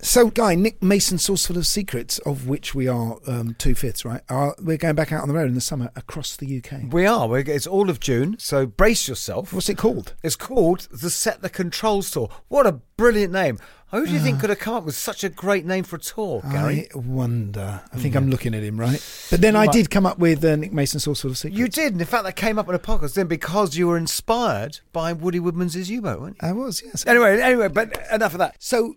So, Guy, Nick Mason, Saucerful of secrets, of which we are um, two fifths, right? Are, we're going back out on the road in the summer across the UK. We are. We're, it's all of June, so brace yourself. What's it called? It's called the Set the Controls Tour. What a brilliant name. Who do you think could have come up with such a great name for a tour, Gary? I wonder. I think I'm looking at him, right? But then I did come up with uh, Nick Mason, Saucerful of secrets. You did. and In fact, that came up in a podcast then because you were inspired by Woody Woodmansey's U-Boat, weren't you? I was, yes. Anyway, anyway, but enough of that. So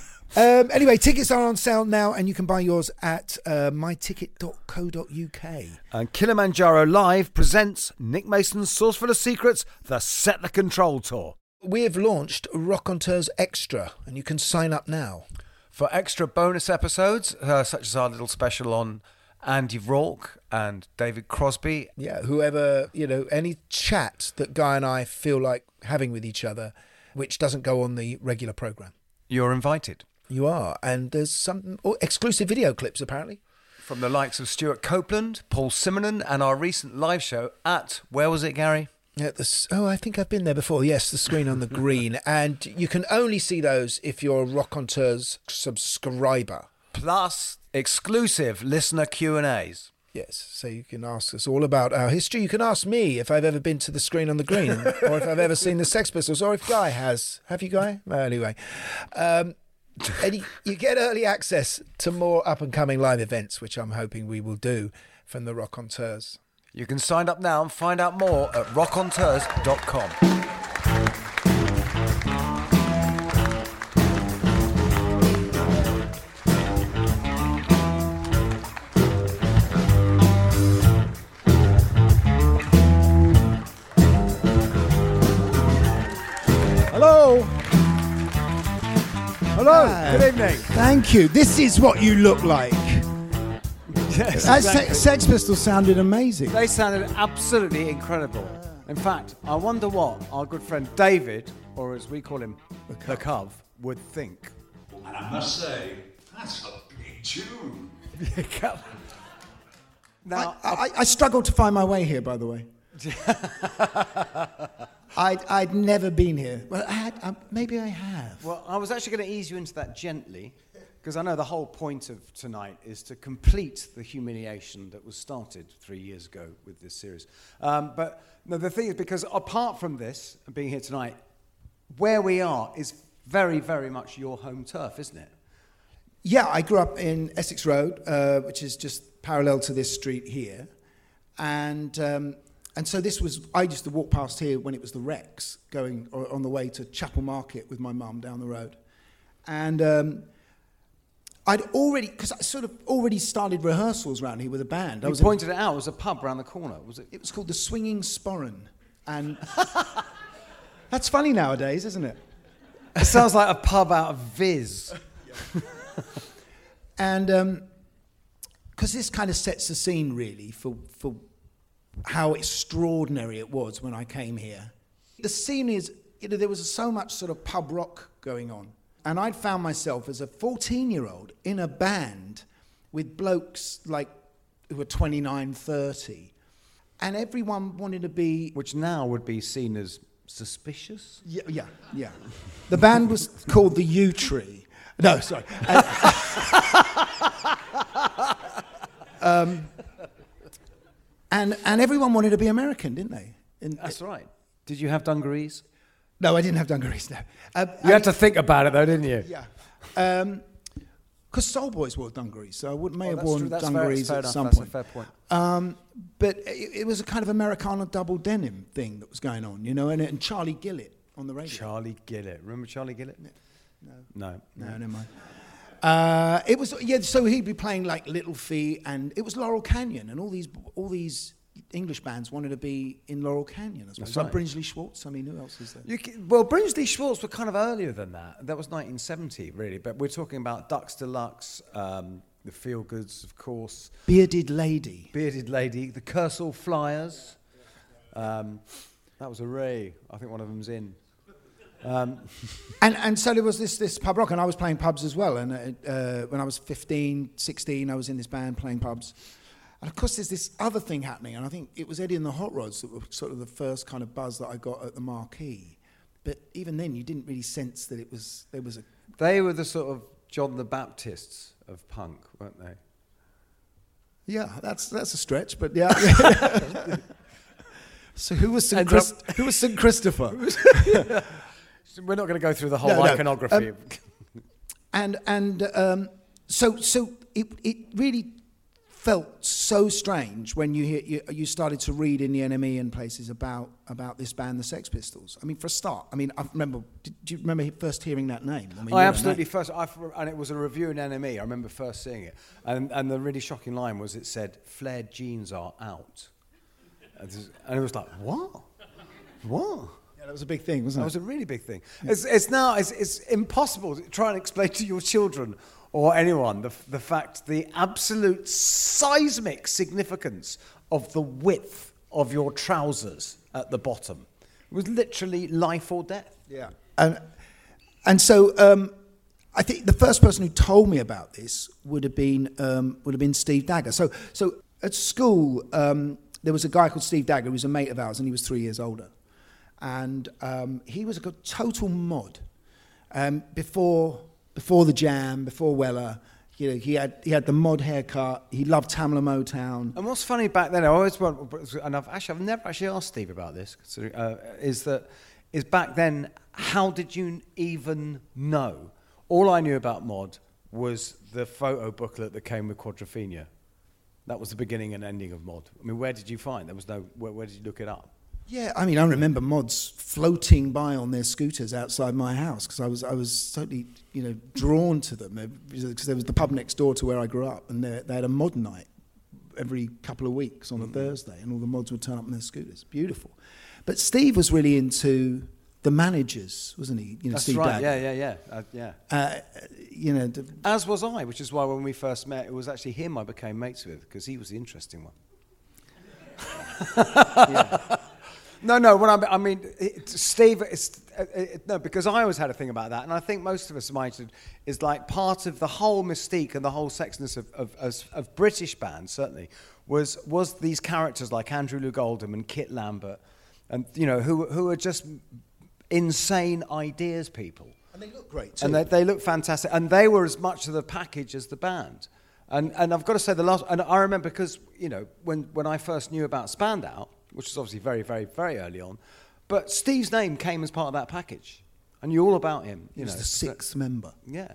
um, anyway, tickets are on sale now, and you can buy yours at uh, myticket.co.uk. And Kilimanjaro Live presents Nick Mason's Saucerful of Secrets, the Set the Control Tour. We have launched Rockonteurs Extra, and you can sign up now. For extra bonus episodes, uh, such as our little special on Andy Rourke and David Crosby, Yeah, whoever, you know, any chat that Guy and I feel like having with each other, which doesn't go on the regular program. you're invited. You are. And there's some oh, exclusive video clips, apparently. From the likes of Stewart Copeland, Paul Simonon, and our recent live show at, where was it, Gary? Yeah, this, oh, I think I've been there before. Yes, the screen on the green. And you can only see those if you're a Rockonteurs subscriber. Plus exclusive listener Q&As. Yes, so you can ask us all about our history. You can ask me if I've ever been to the screen on the green, or if I've ever seen the Sex Pistols, or if Guy has. Have you, Guy? Well, anyway, um, and you, you get early access to more up and coming live events, which I'm hoping we will do from the Rockonteurs. You can sign up now and find out more at rockonteurs.com. Hello, Hi. good evening. Thank you. This is what you look like. Yes, That exactly. Se- Sex Pistols sounded amazing. They sounded absolutely incredible. In fact, I wonder what our good friend David, or as we call him, the Cov, would think. And I must say, that's a big tune. now, I, I, I struggled to find my way here, by the way. I'd, I'd never been here. Well, I had, uh, maybe I have. well, I was actually going to ease you into that gently, because I know the whole point of tonight is to complete the humiliation that was started three years ago with this series. Um, but no, the thing is, because apart from this, being here tonight, where we are is very, very much your home turf, isn't it? Yeah, I grew up in Essex Road, uh, which is just parallel to this street here, and um, and so this was. I used to walk past here when it was the Rex, going on the way to Chapel Market with my mum down the road, and. Um, I'd already, because I sort of already started rehearsals around here with a band. I You was in- pointed it out. It was a pub around the corner. Was it? It was called the Swinging Sporran, and that's funny nowadays, isn't it? It sounds like a pub out of Viz. And because this kind of sets the scene really for for how extraordinary it was when I came here. The scene is, you know, there was so much sort of pub rock going on, and I'd found myself as a 14-year-old in a band with blokes like who were 29, 30, and everyone wanted to be which now would be seen as suspicious. Yeah, yeah, yeah. The band was called the U Tree. No, sorry. And, um, and and everyone wanted to be American, didn't they? And- That's right. Did you have dungarees? no, I didn't have dungarees. No, Um, You had to think about it, though, didn't you? yeah. Um, Because Soul Boys wore dungarees, so I would, may Oh, have worn true. That's fair- dungarees fair at enough. some That's a point. fair point. Um, but it, it was a kind of Americana double denim thing that was going on, you know, and, and Charlie Gillett on the radio. Charlie Gillett. Remember Charlie Gillett? No. No. No, never mind. Uh, it was yeah. So he'd be playing like Little Feat, and it was Laurel Canyon, and all these all these English bands wanted to be in Laurel Canyon as well. That's So right. Brinsley Schwarz. I mean, who else is there? You ca- well, Brinsley Schwarz were kind of earlier than that. That was 1970, really. But we're talking about Ducks Deluxe, um, the Feelgoods, of course, Bearded Lady. Bearded Lady, the Kursaal Flyers. Um, that was a Ray. I think one of them's in. Um, And and so there was this this pub rock, and I was playing pubs as well. And uh, uh, when I was 15, 16, I was in this band playing pubs. And of course, there's this other thing happening, and I think it was Eddie and the Hot Rods that were sort of the first kind of buzz that I got at the marquee. But even then, you didn't really sense that it was there was a they were the sort of John the Baptists of punk, weren't they? yeah. That's that's a stretch, but yeah. so who was St. End Chris, who was St. Christopher? We're not going to go through the whole No, no. iconography. Um, and and um, so so it it really felt so strange when you hear you, you started to read in the NME and places about about this band, the Sex Pistols. I mean, for a start, I mean, I remember. Did, do you remember first hearing that name? I, mean, I absolutely first, I, and it was a review in NME. I remember first seeing it, and, and the really shocking line was it said, "Flared jeans are out," and it was like, "What? What?" Yeah, that was a big thing, wasn't it? That was a really big thing. It's, it's now it's, it's impossible to try and explain to your children or anyone the, the fact, the absolute seismic significance of the width of your trousers at the bottom. It was literally life or death. Yeah. And, and so um, I think the first person who told me about this would have been, um, would have been Steve Dagger. So, so at school, um, there was a guy called Steve Dagger who was a mate of ours, and he was three years older. And um, he was a total mod. Um, before, before the Jam, before Weller, you know, he had, he had the mod haircut. He loved Tamla Motown. And what's funny back then, I always and I've actually I've never actually asked Steve about this, uh, is that is back then, how did you even know? All I knew about mod was the photo booklet that came with Quadrophenia. That was the beginning and ending of mod. I mean, where did you find? There was no. Where, where did you look it up? Yeah, I mean, I remember mods floating by on their scooters outside my house because I was, I was totally, you know, drawn to them because there was the pub next door to where I grew up, and they, they had a mod night every couple of weeks on a Thursday, and all the mods would turn up on their scooters. Beautiful. But Steve was really into the managers, wasn't he? You know, That's Steve right. Dagger. Yeah, yeah, yeah, uh, yeah. Uh, you know, the, As was I, which is why when we first met, it was actually him I became mates with because he was the interesting one. No, no. What I mean, I mean it, Steve. It's, uh, it, no, because I always had a thing about that, and I think most of us might have, is like part of the whole mystique and the whole sexiness of, of, of, of British bands. Certainly, was was these characters like Andrew Loog Oldham and Kit Lambert, and you know who who are just insane ideas people. and they look great too. And they, they look fantastic. And they were as much of the package as the band. And, and I've got to say, the last, and I remember because, you know, when, when I first knew about Spandau, which was obviously very, very, very early on, but Steve's name came as part of that package. I knew all about him. he You was know, the sixth member. Yeah.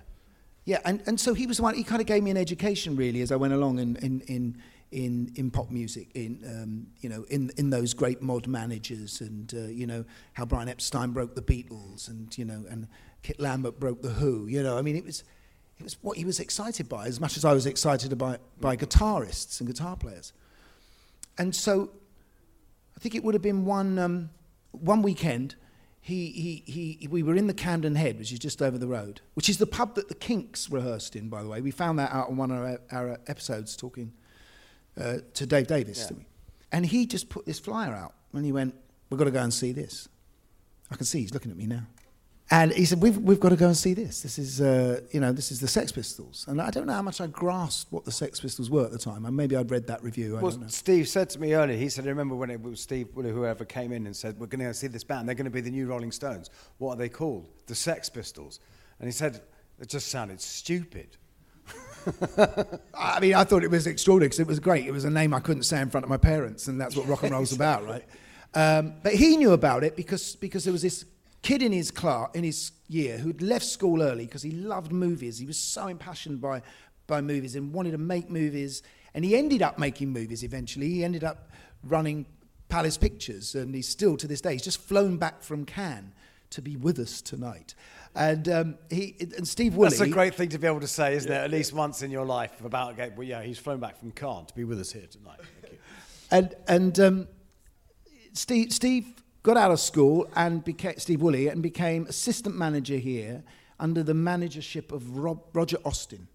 Yeah, and, and so he was the one. He kind of gave me an education really as I went along in in in in, in pop music, in um, you know in in those great mod managers, and uh, you know how Brian Epstein broke the Beatles, and you know and Kit Lambert broke the Who. You know, I mean it was it was what he was excited by as much as I was excited by by guitarists and guitar players, and so I think it would have been one um, one weekend. He, he, he, we were in the Camden Head, which is just over the road, which is the pub that the Kinks rehearsed in, by the way. We found that out on one of our, our episodes talking uh, to Dave Davies, Yeah. And he just put this flyer out and he went, We've got to go and see this. I can see he's looking at me now. And he said, "We've we've got to go and see this. This is uh, you know this is the Sex Pistols." And I don't know how much I grasped what the Sex Pistols were at the time. And maybe I'd read that review. I Well. Steve said to me earlier, he said, I remember when it was Steve, whoever came in and said, We're going to see this band. They're going to be the new Rolling Stones. What are they called? The Sex Pistols. And he said, It just sounded stupid. I mean, I thought it was extraordinary because it was great. It was a name I couldn't say in front of my parents, and that's what rock and roll's about, right? Um, but he knew about it because because there was this kid in his class, in his year, who'd left school early because he loved movies. He was so impassioned by, by movies and wanted to make movies. And he ended up making movies eventually. He ended up running Palace Pictures, and he's still to this day. He's just flown back from Cannes to be with us tonight. And um, he and Steve Woolley. That's a great thing to be able to say, isn't it? At least once in your life about, well, yeah, he's flown back from Cannes to be with us here tonight. Thank you. And and um, Steve Steve got out of school and became Steve Woolley and became assistant manager here under the managership of Rob, Roger Austin.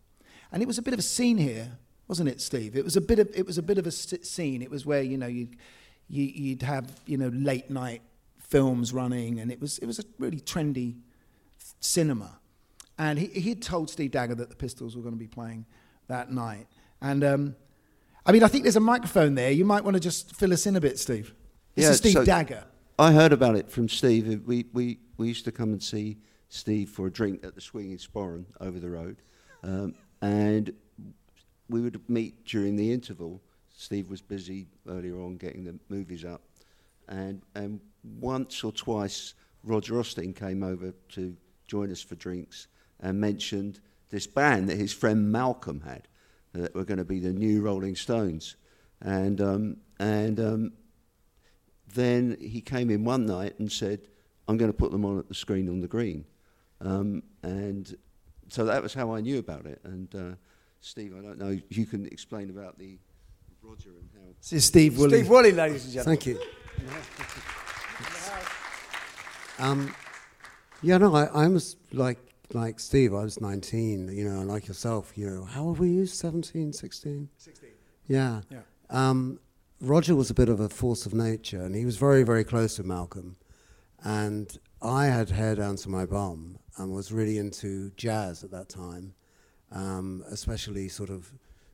And it was a bit of a scene here, wasn't it, Steve? It was a bit of it was a bit of a scene. It was where you know you, you you'd have you know late night films running, and it was it was a really trendy cinema. And he he'd told Steve Dagger that the Pistols were going to be playing that night. And um, I mean, I think there's a microphone there. You might want to just fill us in a bit, Steve. This is Steve so Dagger. I heard about it from Steve. We, we, we used to come and see Steve for a drink at the Swinging Sporran over the road. Um, and we would meet during the interval. Steve was busy earlier on getting the movies up. And, and once or twice, Roger Austin came over to join us for drinks and mentioned this band that his friend Malcolm had that were going to be the new Rolling Stones. And, um, and um, then he came in one night and said, I'm going to put them on at the screen on the green. Um, and so that was how I knew about it. And uh, Steve, I don't know, you can explain about the Roger and how. This is Steve Woolley. Steve Woolley, ladies and gentlemen. Thank you. Um, yeah, no, I, I was like like Steve. I was 19, you know, like yourself, you know, how old were you? 17, 16? 16. Yeah. Yeah. Um, Roger was a bit of a force of nature, and he was very, very close to Malcolm. And I had hair down to my bum and was really into jazz at that time, um, especially sort of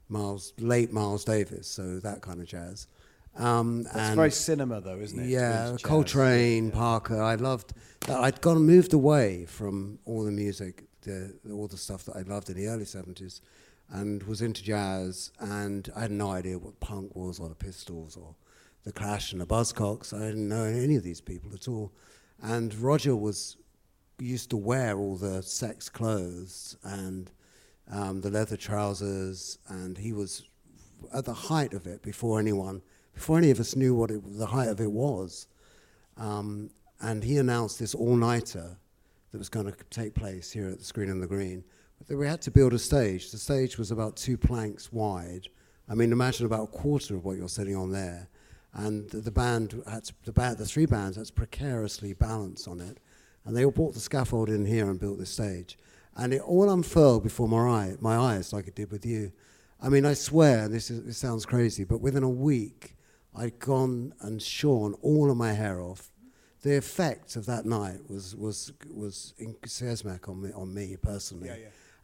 Miles, late Miles Davis, so that kind of jazz. Um, That's very cinema, though, isn't it? yeah. Coltrane, Parker. I loved that. I'd gone moved away from all the music, the, all the stuff that I loved in the early seventies, and was into jazz. And I had no idea what punk was, or the Pistols, or the Clash and the Buzzcocks. I didn't know any of these people at all. And Roger was used to wear all the sex clothes and um, the leather trousers, and he was at the height of it before anyone, before any of us knew what it, the height of it was. Um, and he announced this all-nighter that was going to take place here at the Screen on the Green. We had to build a stage. The stage was about two planks wide. I mean, imagine about a quarter of what you're sitting on there. And the, band had to, the, the three bands had to precariously balance on it. And they all brought the scaffold in here and built the stage. And it all unfurled before my, eye, my eyes, like it did with you. I mean, I swear, this, is, this sounds crazy, but within a week, I'd gone and shorn all of my hair off. The effect of that night was, was, was seismic on me, on me personally.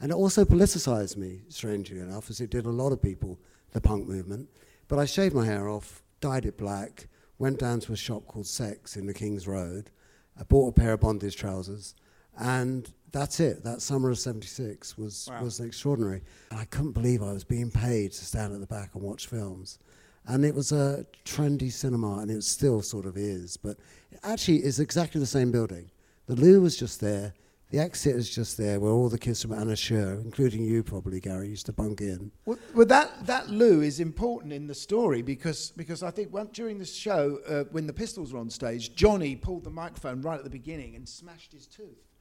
And it also politicized me, strangely enough, as it did a lot of people, the punk movement. But I shaved my hair off, dyed it black, went down to a shop called Sex in the King's Road. I bought a pair of bondage trousers, and that's it. That summer of '76 was was extraordinary. And I couldn't believe I was being paid to stand at the back and watch films. And it was a trendy cinema, and it still sort of is. But it actually, it's exactly the same building. The loo was just there. The exit is just there, where all the kids from Anna Scher, including you probably, Gary, used to bunk in. Well, well, that that loo is important in the story because because I think one, during the show uh, when the Pistols were on stage, Johnny pulled the microphone right at the beginning and smashed his tooth,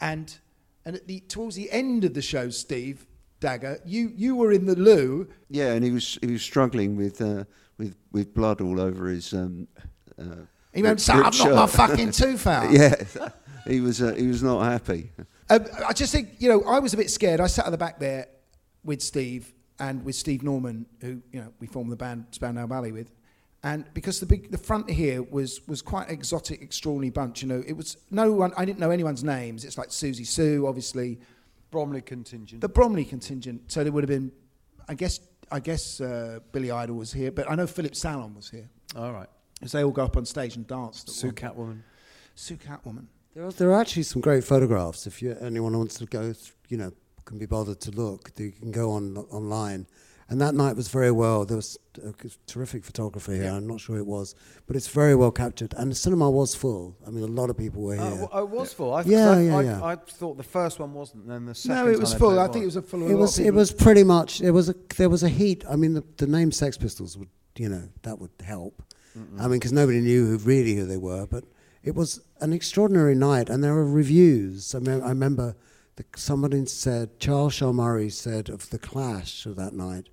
and and at the towards the end of the show, Steve Dagger, you you were in the loo. Yeah, and he was he was struggling with uh, with with blood all over his. Um, uh, He went, "So I've ripped knocked my fucking tooth out. yeah, he was uh, he was not happy. Um, I just think, you know, I was a bit scared. I sat at the back there with Steve and with Steve Norman, who, you know, we formed the band Spandau Ballet with. And because the big, the front here was was quite exotic, extraordinary bunch. You know, it was no one. I didn't know anyone's names. It's like Siouxsie Sioux, obviously, Bromley contingent. the Bromley contingent. So there would have been, I guess, I guess uh, Billy Idol was here, but I know Philip Sallon was here. All right. As they all go up on stage and dance. Sue one- Catwoman. Soo Catwoman. There are, there are actually some great photographs. If you, anyone wants to go, th- you know, can be bothered to look, you can go on online. And that night was very well. There was a terrific photographer here. I'm not sure it was, but it's very well captured. And the cinema was full. I mean, a lot of people were oh, here. Oh, well, it was full. I, Yeah, I, yeah, I, yeah. I thought the first one wasn't, and then the second. No, it was time I full. played I think it was a full. of it was it was pretty much there was a there was a heat. I mean, the, the name Sex Pistols would you know that would help. I mean, because nobody knew who really who they were, but it was an extraordinary night, and there were reviews. I, mean, I remember the, somebody said Charles Shaar Murray said of the Clash of that night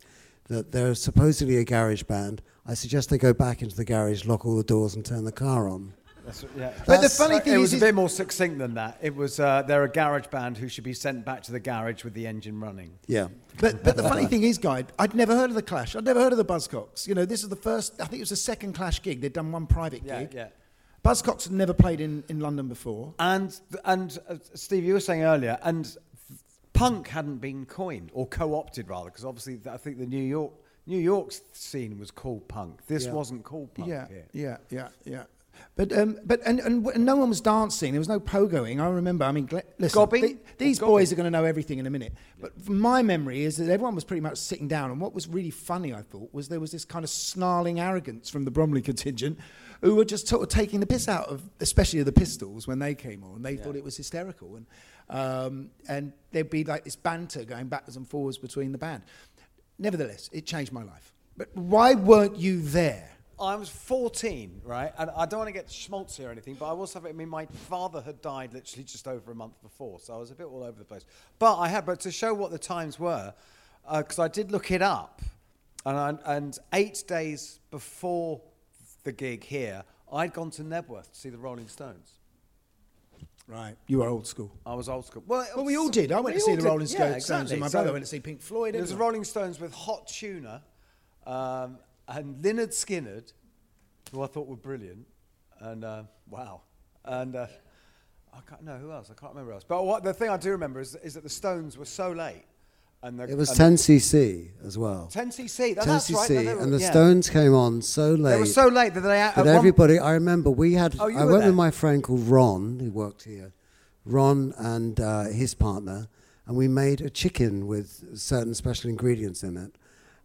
that they're supposedly a garage band. I suggest they go back into the garage, lock all the doors, and turn the car on. That's, yeah. But the That's- funny it thing was a bit more succinct than that. It was uh, they're a garage band who should be sent back to the garage with the engine running. Yeah. But, but the funny thing is, Guy, I'd never heard of the Clash. I'd never heard of the Buzzcocks. You know, this is the first, I think it was the second Clash gig. They'd done one private Yeah, gig. yeah. Buzzcocks had never played in, in London before. And and uh, Steve, you were saying earlier, and punk hadn't been coined or co-opted rather, because obviously th- I think the New York New York scene was called punk. This Yeah. wasn't called punk yeah, here. yeah, yeah, yeah. But um, but and, and w- no one was dancing. There was no pogoing. I remember. I mean, listen, these Gobbing. boys are going to know everything in a minute. But my memory is that everyone was pretty much sitting down. And what was really funny, I thought, was there was this kind of snarling arrogance from the Bromley contingent, who were just sort of taking the piss out of, especially the Pistols when they came on. They thought it was hysterical, and um, and there'd be like this banter going backwards and forwards between the band. Nevertheless, it changed my life. But why weren't you there? I was 14, right? And I don't want to get schmaltzy or anything, but I was having, I mean, my father had died literally just over a month before, so I was a bit all over the place. But I had, but to show what the times were, because I did look it up, and, I, and eight days before the gig here, I'd gone to Knebworth to see the Rolling Stones. Right, you were old school. I was old school. Well, Well, we all did. I went to see the did. Rolling Yeah, Stones, exactly. and my So brother went to see Pink Floyd. There was the. Rolling Stones with Hot Tuna um, and Lynyrd Skynyrd, who I thought were brilliant. And uh, wow. And uh, I can't know who else. I can't remember else. But what, the thing I do remember is, is that the Stones were so late. And the, It was and 10cc as well. 10cc. That, that's right. 10cc, No, they were- and the yeah. Stones came on so late. They were so late that they at everybody, I remember we had. Oh, you I went there. with my friend called Ron, who worked here. Ron and uh, his partner, and we made a chicken with certain special ingredients in it.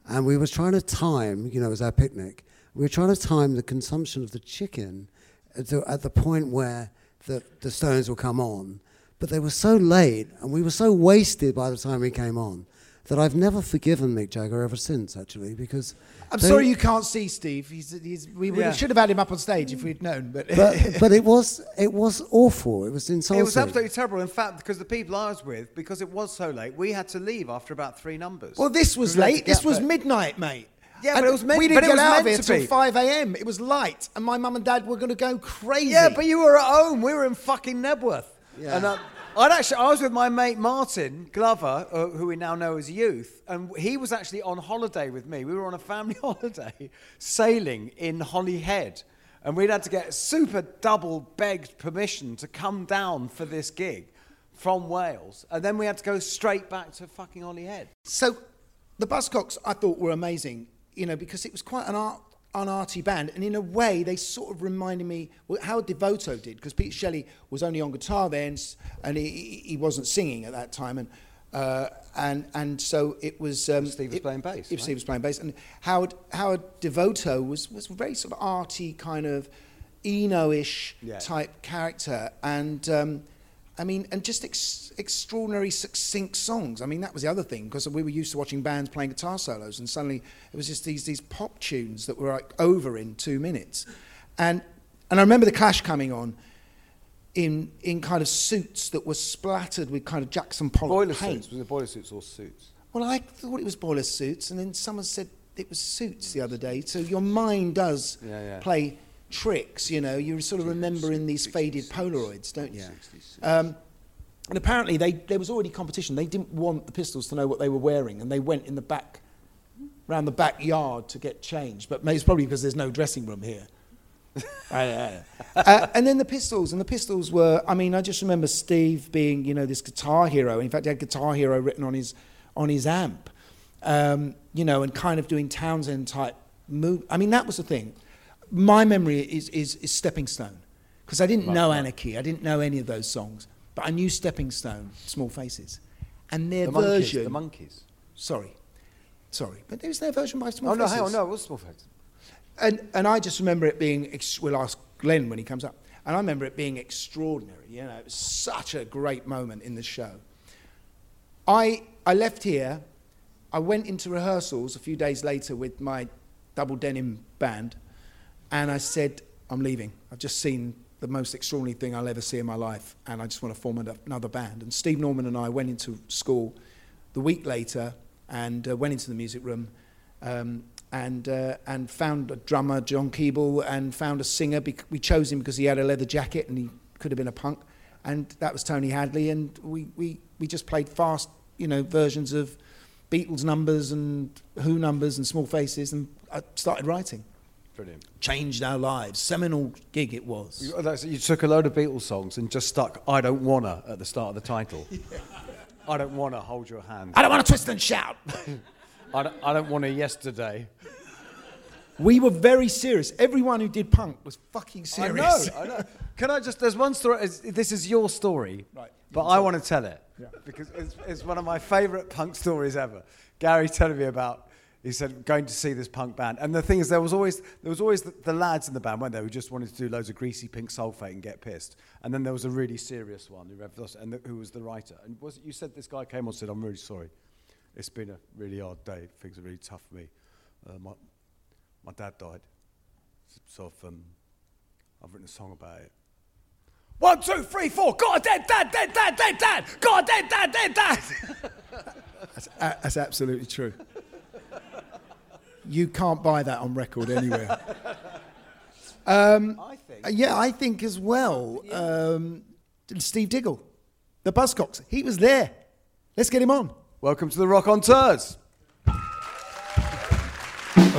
And we were trying to time, you know, was our picnic. We were trying to time the consumption of the chicken at the, at the point where the, the stones will come on. But they were so late, and we were so wasted by the time we came on, that I've never forgiven Mick Jagger ever since, actually, because. I'm they- sorry you can't see Steve. He's, he's, we Yeah. should have had him up on stage if we'd known. But, but but it was it was awful. It was insulting. It was absolutely terrible. In fact, because the people I was with, because it was so late, we had to leave after about three numbers. well, this was late. This was midnight, mate. Yeah, And but it was meant- We didn't it get was out of to 5 a.m. It was light, and my mum and dad were going to go crazy. Yeah, but you were at home. We were in fucking Knebworth. Yeah. And uh, I'd actually, I was with my mate Martin Glover, uh, who we now know as Youth, and he was actually on holiday with me. We were on a family holiday sailing in Holyhead. And we'd had to get super double begged permission to come down for this gig from Wales. And then we had to go straight back to fucking Holyhead. So the Buzzcocks, I thought, were amazing, you know, because it was quite an art, an arty band, and in a way, they sort of reminded me how Devoto did, because Pete Shelley was only on guitar then, and he, he he wasn't singing at that time, and uh, and and so it was. Um, Steve was it- playing bass, If right? Steve was playing bass, and Howard Howard Devoto was was very sort of arty, kind of Eno-ish Yeah. type character, and. Um, I mean, and just ex- extraordinary succinct songs. I mean, that was the other thing because we were used to watching bands playing guitar solos, and suddenly it was just these these pop tunes that were like over in two minutes. And and I remember the Clash coming on in in kind of suits that were splattered with kind of Jackson Pollock Boiler paint. suits. Was it boiler suits or suits? Well, I thought it was boiler suits, and then someone said it was suits the other day. So your mind does Yeah, yeah. play tricks, you know. you're sort of remember in these faded Polaroids, don't you? Um, and apparently, they, there was already competition. They didn't want the Pistols to know what they were wearing, and they went in the back, round the backyard to get changed. But it's probably because there's no dressing room here. uh, and then the Pistols, and the Pistols were. I mean, I just remember Steve being, you know, this guitar hero. In fact, he had Guitar Hero written on his on his amp, um, you know, and kind of doing Townshend type move. I mean, that was the thing. My memory is is, is Stepping Stone, because I didn't know Anarchy, I didn't know any of those songs, but I knew Stepping Stone, Small Faces, and their The Monkees. version. The Monkees. Sorry. Sorry, but it was their version by Small Faces. Oh, no, hang on, no, it was Small Faces. And, and I just remember it being, ex- we'll ask Glen when he comes up, and I remember it being extraordinary. You know, it was such a great moment in the show. I, I left here, I went into rehearsals a few days later with my double denim band, and I said, I'm leaving. I've just seen the most extraordinary thing I'll ever see in my life, and I just want to form another band. And Steve Norman and I went into school the week later and uh, went into the music room um, and, uh, and found a drummer, John Keeble, and found a singer. We chose him because he had a leather jacket and he could have been a punk. And that was Tony Hadley, and we, we, we just played fast, you know, versions of Beatles numbers and Who numbers and Small Faces, and I started writing. Brilliant. Changed our lives. Seminal gig it was. You, you took a load of Beatles songs and just stuck I Don't Wanna at the start of the title. I don't wanna hold your hand. I don't want to twist and shout. I don't, I don't wanna yesterday. we were very serious. Everyone who did punk was fucking serious. I know, I know. Can I just, there's one story, this is your story, Right, you but I want to tell it because it's, it's one of my favourite punk stories ever. Gary telling me about, he said, going to see this punk band. And the thing is, there was always, there was always the, the lads in the band, weren't there, who just wanted to do loads of greasy pink sulfate and get pissed. And then there was a really serious one who, rev- and the, who was the writer. And was you said this guy came on and said, I'm really sorry. It's been a really hard day. Things are really tough for me. Uh, my, my dad died. So I've, um, I've written a song about it. One, two, three, four. God, dead, dad, dead, dad, dead, dad. God, dead, dad, dead, dad. That's, a- that's absolutely true. You can't buy that on record anywhere. Um, I think. Yeah, I think as well. Um, Steve Diggle, the Buzzcocks, he was there. Let's get him on. Welcome to the Rockonteurs.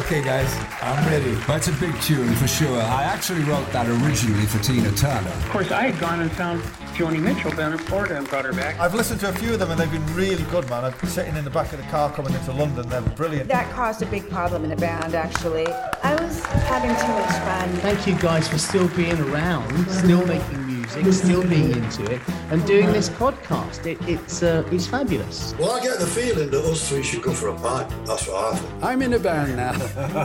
Okay, guys, I'm ready. That's a big tune for sure. I actually wrote that originally for Tina Turner. Of course, I had gone and found Joni Mitchell down in Florida and brought her back. I've listened to a few of them and they've been really good, man. I'm sitting in the back of the car coming into London. They're brilliant. That caused a big problem in the band, actually. I was having too much fun. Thank you guys for still being around, still making music, still being into it, and doing this podcast. It, it's uh, it's fabulous. Well, I get the feeling that us three should go for a pint. That's what I think. I'm in a band now.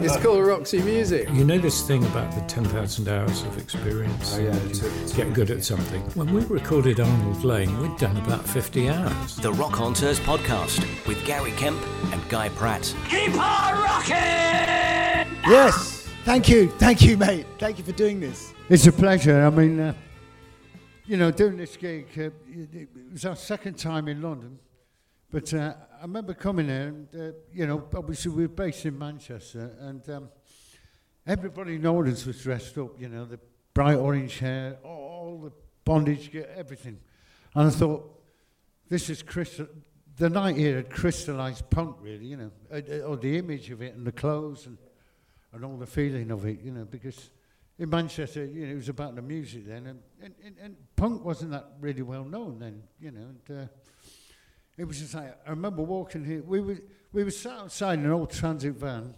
it's called Roxy Music. You know this thing about the 10,000 hours of experience? Oh, yeah, and it's- it's- get good at something. When we recorded Arnold Layne, we'd done about 50 hours. The Rockonteurs podcast with Gary Kemp and Guy Pratt. Keep on rocking! Yes. Thank you. Thank you, mate. Thank you for doing this. It's a pleasure. I mean, uh, you know, doing this gig, uh, it was our second time in London. But uh, I remember coming here, and, uh, you know, obviously we were based in Manchester, and um, everybody in the audience was dressed up, you know, the bright orange hair, all, all the bondage gear, everything. And I thought, this is crystal. The night here had crystallized punk, really, you know, uh, uh, or the image of it and the clothes and, and all the feeling of it, you know, because in Manchester, you know, it was about the music then, and, and, and, and punk wasn't that really well known then, you know, and uh, it was just like, I remember walking here, we were, we were sat outside in an old transit van,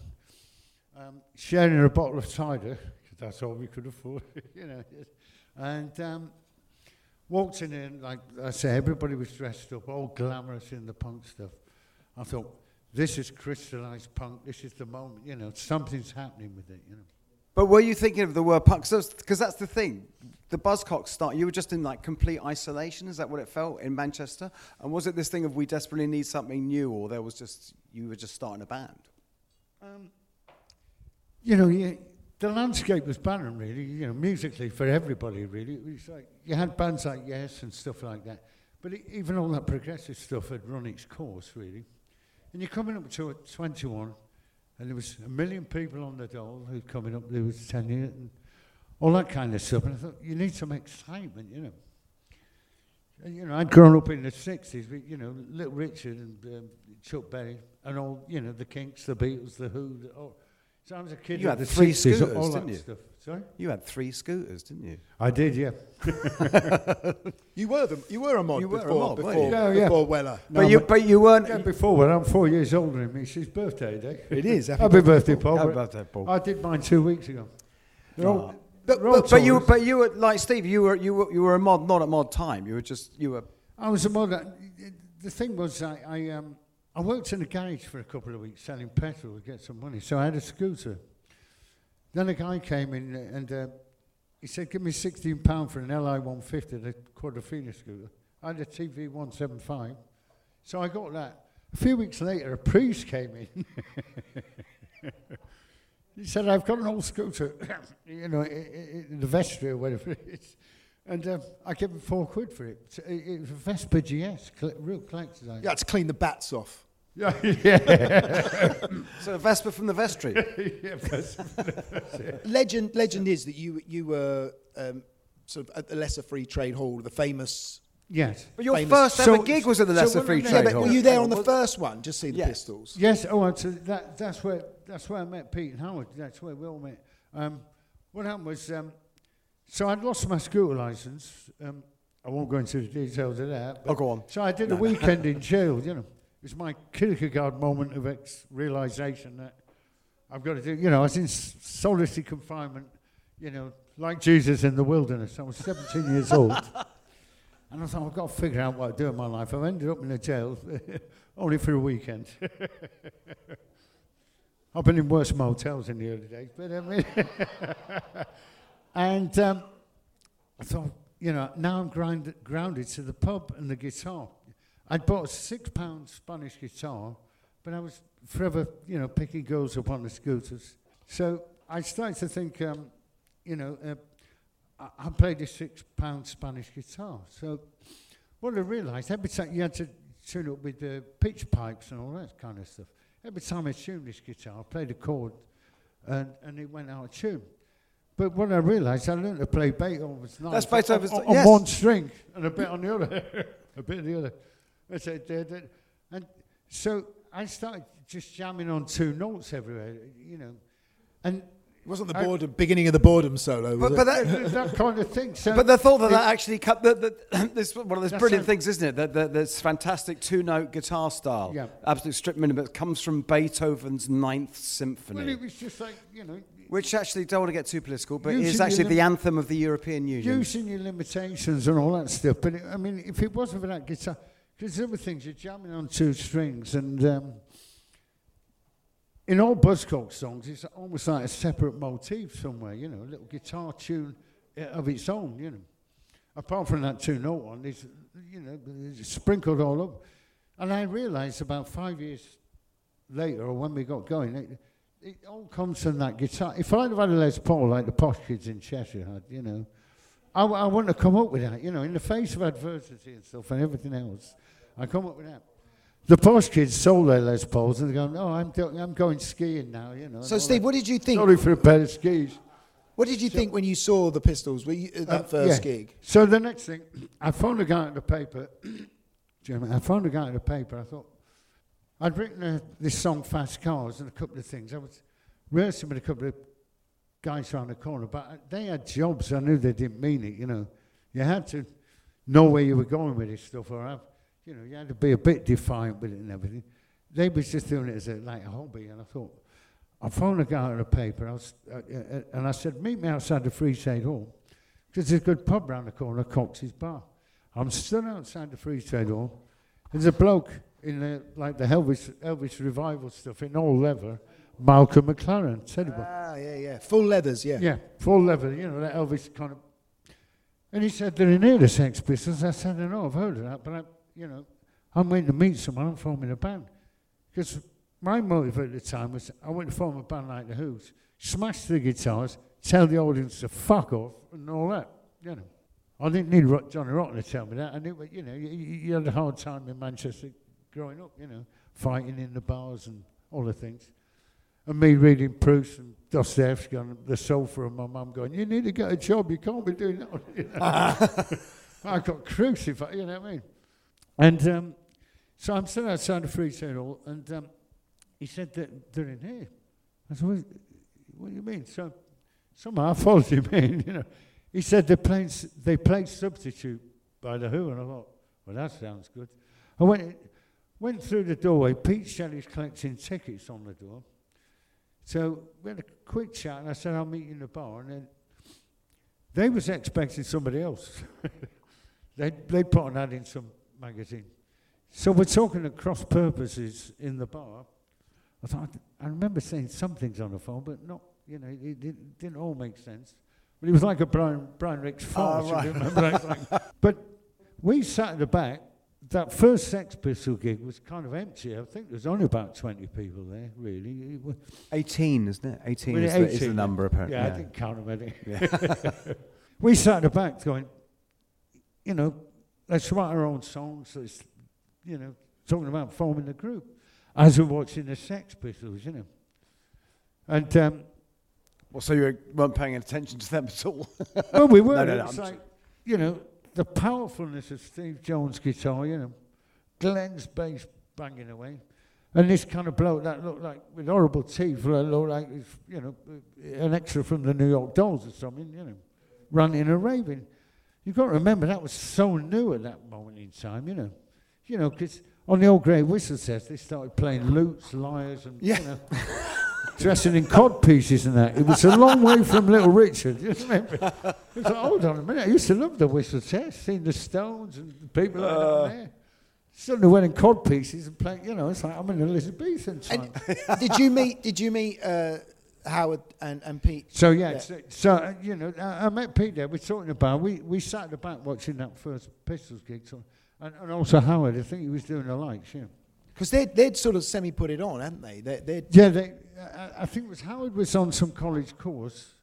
um, sharing a bottle of cider, 'cause that's all we could afford, you know, and um, walked in and like I say, everybody was dressed up, all glamorous in the punk stuff. I thought, this is crystallized punk, this is the moment, you know, something's happening with it, you know. But were you thinking of the word punk? Because that's the thing. The Buzzcocks start. You were just in like complete isolation. Is that what it felt in Manchester? And was it this thing of we desperately need something new, or there was just you were just starting a band? Um, you know, you, the landscape was barren, really. You know, musically for everybody, really. It was like you had bands like Yes and stuff like that, but it, even all that progressive stuff had run its course, really. And you're coming up to 21, and there was a million people on the dole who'd coming up. There was 10 years and all that kind of stuff. And I thought you need some excitement, you know. And, you know, I'd grown up in the 60s, with, you know, Little Richard and um, Chuck Berry and all, you know, the Kinks, the Beatles, the Who. The, all. So I was a kid You had the three 60s, scooters, all didn't you? stuff. Sorry? You had three scooters, didn't you? I did, yeah. You were the, you were a mod You were a before, mod, weren't before, you? Yeah, yeah. before Weller. but you, but you weren't. Yeah, before, well, I'm four years older than me. It's his birthday day. It is. Happy Happy, birthday, birthday, Paul. Happy but birthday, Paul. I did mine two weeks ago. They're all- But, they're all but, but you, tourists. but you were like Steve. You were, you were, you were a mod, not at mod time. You were just, you were. I was a mod. The thing was, I, I, um, I worked in a garage for a couple of weeks selling petrol to get some money, so I had a scooter. Then a guy came in and uh, he said, "Give me sixteen pound for an Li one fifty, the Quadrophenia scooter." I had a TV one seven five, so I got that. A few weeks later, a priest came in. he said, "I've got an old scooter, you know, in the vestry or whatever it is." And uh, I gave him four quid for it. It, was a Vespa GS, real collector's item. Had to clean the bats off. Yeah, yeah. so a Vespa from the vestry. yeah, Vespa from the vestry. legend legend is that you you were um, sort of at the Lesser Free Trade Hall, the famous. Yes. But your famous- first ever gig was at the Lesser when Free I- Trade Yeah, Hall. were you there on the first one? Just see the Yes. Pistols. Yes, oh, and so that, that's where that's where I met Pete and Howard. That's where we all met. Um, what happened was, um, so I'd lost my scooter license. Um, I won't go into the details of that. but- Oh, go on. So I did No, a no. weekend in jail. You know, it was my Kierkegaard moment of ex- realization that I've got to do. You know, I was in solitary confinement. You know, like Jesus in the wilderness. I was 17 years old. And I thought, I've got to figure out what I do in my life. I've ended up in a jail only for a weekend. I've been in worse motels in the early days, but I mean, and um, I thought, you know, now I'm grind, grounded to the pub and the guitar. I'd bought a six pound Spanish guitar, but I was forever, you know, picking girls up on the scooters. So I started to think, um, you know, uh, I, I played a six pound Spanish guitar. So what I realised, every time you had to tune up with the pitch pipes and all that kind of stuff. Every time I tuned this guitar, I played a chord and, and it went out of tune. But what I realised, I learned to play Beethoven's ninth That's Beethoven's on, on yes. one string and a bit on the other, a bit on the other. I said, "Dad, Dad." and so I started just jamming on two notes everywhere, you know, and It wasn't the I- boredom, beginning of the boredom solo. But, but that, that kind of thing. So but the thought that it- that actually cut the, the, this one of those brilliant things, isn't it? That, that this fantastic two-note guitar style, Yeah. absolute strip minimum, that comes from Beethoven's Ninth Symphony, well, it was just like you know, which actually don't want to get too political, but is actually the anthem of the European Union. using your limitations and all that stuff. But it, I mean, if it wasn't for that guitar, because other things you're jamming on two strings, and um, in all Buzzcock songs, it's almost like a separate motif somewhere. You know, a little guitar tune of its own. You know, apart from that two note one, it's you know it's sprinkled all up. And I realised about five years later, or when we got going. It, it all comes from that guitar. If I'd have had a Les Paul like the posh kids in Cheshire had, you know, I, w- I wouldn't have come up with that, you know, in the face of adversity and stuff and everything else. I come up with that. The posh kids sold their Les Pauls and they're going, oh, I'm, do- I'm going skiing now, you know. So, Steve, that. what did you think? Sorry for a pair of skis. What did you think when you saw the Pistols? Were you, at that Uh, first yeah. gig? So the next thing, I found a guy at the paper. Jim, I found a guy at the paper. I thought I'd written uh, this song, "Fast Cars," and a couple of things. I was rehearsing with a couple of guys around the corner, but they had jobs. I knew they didn't mean it. You know, you had to know where you were going with this stuff, or have, you know, you had to be a bit defiant with it and everything. They was just doing it as a, like a hobby, and I thought. I phoned a guy at the paper, I was, uh, uh, and I said, "Meet me outside the Free Trade Hall." Because there's a good pub round the corner, Cox's Bar. I'm stood outside the Free Trade Hall. There's a bloke in the, like the Elvis, Elvis revival stuff in all leather, Malcolm McLaren. About. Ah, yeah, yeah. Full leathers, yeah. Yeah, full leather, you know, that Elvis kind of. And he said, they're in here, the Sex Pistols. I said, I know, I've heard of that, but I, you know, I'm waiting to meet someone, I'm forming a band. Because my motive at the time was I went to form a band like the Who's, smash the guitars, tell the audience to fuck off, and all that, you know. I didn't need Johnny Rotten to tell me that. I knew, you know, you you had a hard time in Manchester growing up, you know, fighting in the bars and all the things. And me reading Proust and Dostoevsky on the sofa, and my mum going, "You need to get a job. You can't be doing that." You know? I got crucified. You know what I mean? And um, so I'm sitting outside the free hall, and um, he said that they're in here. I said, "What, what do you mean?" So somehow I followed him in. You know, he said they played they played substitute by the Who, and I thought, "Well, that sounds good." I went went through the doorway. Pete Shelley's collecting tickets on the door. So we had a quick chat, and I said, I'll meet you in the bar. And then they was expecting somebody else. they'd, they'd put an ad in some magazine. So we're talking at cross purposes in the bar. I thought I remember saying some things on the phone, but not you know it, it didn't all make sense. But it was like a Brian Brian Rix oh, farce. right. remember? Like- but we sat at the back. That first Sex Pistol gig was kind of empty. I think there was only about twenty people there, really. 18, isn't it? 18 Well, is, the, is the number, apparently. Yeah, I didn't count them any. Yeah. we sat in the back going, you know, let's write our own songs. Let's, you know, talking about forming the group as we're watching the Sex Pistols, you know. And um, Well, so you weren't paying attention to them at all? well, we were. No, no, no, like, you know, the powerfulness of Steve Jones' guitar, you know, Glen's bass banging away, and this kind of bloke that looked like with horrible teeth, looked like you know, an extra from the New York Dolls or something, you know, running and raving. You've got to remember that was so new at that moment in time, you know, you know, because on the old grey whistle test they started playing lutes, lyres, and Yeah. you know. Dressing in cod pieces and that. It was a long way from Little Richard. You remember? It was like, hold on a minute. I used to love the whistle test, seeing the Stones and the people like Uh. that there. Suddenly wearing cod pieces and playing, you know, it's like I'm in Elizabethan time. did you meet? Did you meet uh, Howard and, and Pete? So yeah, so, so uh, you know, I, I met Pete there. We're talking about we we sat at the back watching that first Pistols gig, so, and, and also Howard. I think he was doing the likes, yeah. Because they'd, they'd sort of semi put it on, hadn't they? They they'd Yeah, they, I, think it was Howard was on some college course.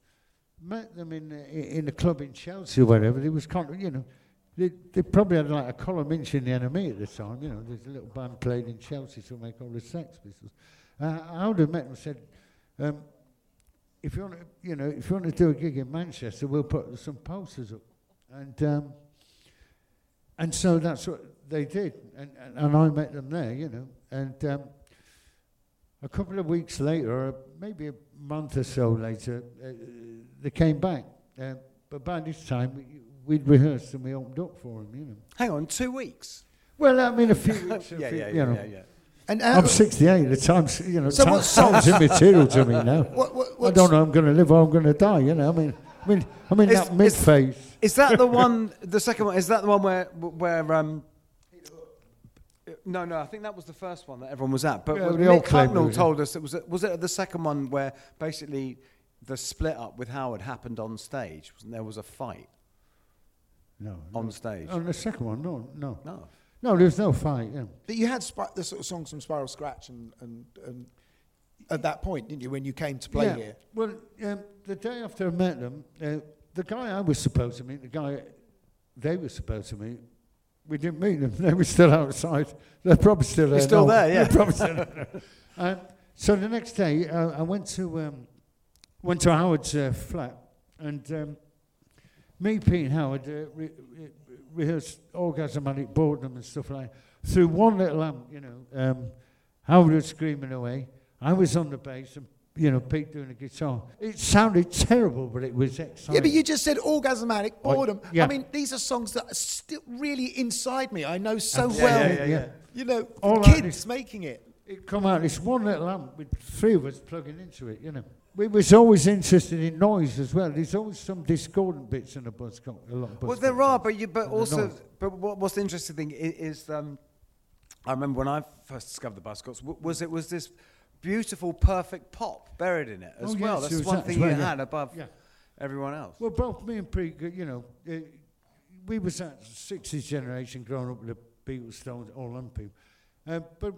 Met them in the, in a club in Chelsea or whatever. They was of, you know, they, they probably had like a column inch in the enemy at the time. You know, there's a little band played in Chelsea to make all the Sex Pistols. Uh, Howard met them and said, um, if you want to, you know, if you want to do a gig in Manchester, we'll put some posters up. And um, and so that's what they did, and, and, and I met them there, you know. And um, a couple of weeks later, or maybe a month or so later, uh, they came back. Uh, but by this time, we, we'd rehearsed and we opened up for them, you know. Hang on, two weeks? Well, I mean, a few weeks. a Yeah, few- yeah, you yeah, know. yeah, yeah. And, I'm uh, 68. The time's, you know, So time, time's immaterial to me now. What- what- I don't know I'm going to live or I'm going to die, you know. I mean, I mean, I'm in Is- that mid phase. Is that the one, the second one, is that the one where, where um, no, no, I think that was the first one that everyone was at. But Yeah, what they all Mick claim Hucknall told us, it was, it, was it the second one where basically the split up with Howard happened on stage? Wasn't there was a fight No. on no. stage? On the second one, no, no. No. No, there was no fight, yeah. But you had spi- the sort of songs from Spiral Scratch and, and, and at that point, didn't you, when you came to play yeah. here? Well, um, the day after I met them, uh, the guy I was supposed to meet, the guy they were supposed to meet, we didn't meet them. They were still outside. They're probably still there. still now. there, yeah. They're probably still there. Um, so the next day, uh, I went to um, went to Howard's uh, flat, and um, me, Pete, and Howard uh, re- re- rehearsed orgasmatic boredom and stuff like that. Through one little amp, you know, um, Howard was screaming away. I was on the bass, and you know, Pete doing the guitar. It sounded terrible, but it was exciting. Yeah, but you just said orgasmatic boredom. yeah. I mean, these are songs that are still really inside me. I know so Absolutely. well. Yeah, yeah, yeah, yeah. You know, All kids making it. it come out this one little amp with three of us plugging into it, you know. We was always interested in noise as well. There's always some discordant bits in a buzzcock. A lot of Well, there are, but you, but also, but what, what's the interesting thing is, is um, I remember when I first discovered the Buzzcocks, was it was this beautiful, perfect pop buried in it as Oh, well. yes, That's one that thing well, you yeah. had above Yeah. everyone else. Well, both me and Pete, you know, uh, we was that 60s generation growing up with the Beatles, Stones, all them people. Uh, but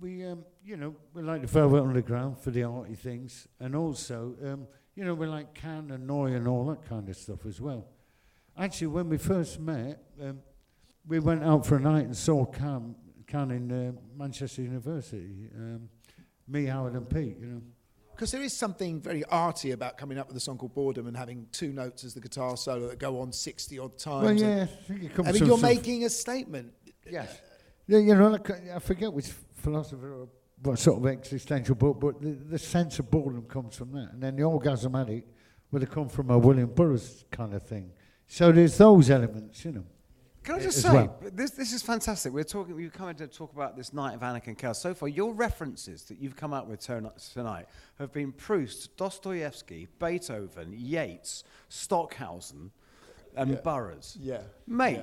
we, um, you know, we like the Velvet Underground for the arty things. And also, um, you know, we like Can and Neu! and all that kind of stuff as well. Actually, when we first met, um, we went out for a night and saw Can, Can in uh, Manchester University. Um, me, Howard and Pete, you know. Because there is something very arty about coming up with a song called Boredom and having two notes as the guitar solo that go on 60 odd times. Well, yeah, I think it comes I mean, you're making a statement. Yes. Yeah, you know, like, I forget which philosopher or what sort of existential book, but the, the sense of boredom comes from that. And then the orgasmatic would have come from a William Burroughs kind of thing. So there's those elements, you know. Can I just say, well. this, this is fantastic. We're talking, we've come in to talk about this night of Anarch and Chaos. So far, your references that you've come out with tonight have been Proust, Dostoevsky, Beethoven, Yeats, Stockhausen, and Burroughs. Yeah. Mate, Yeah.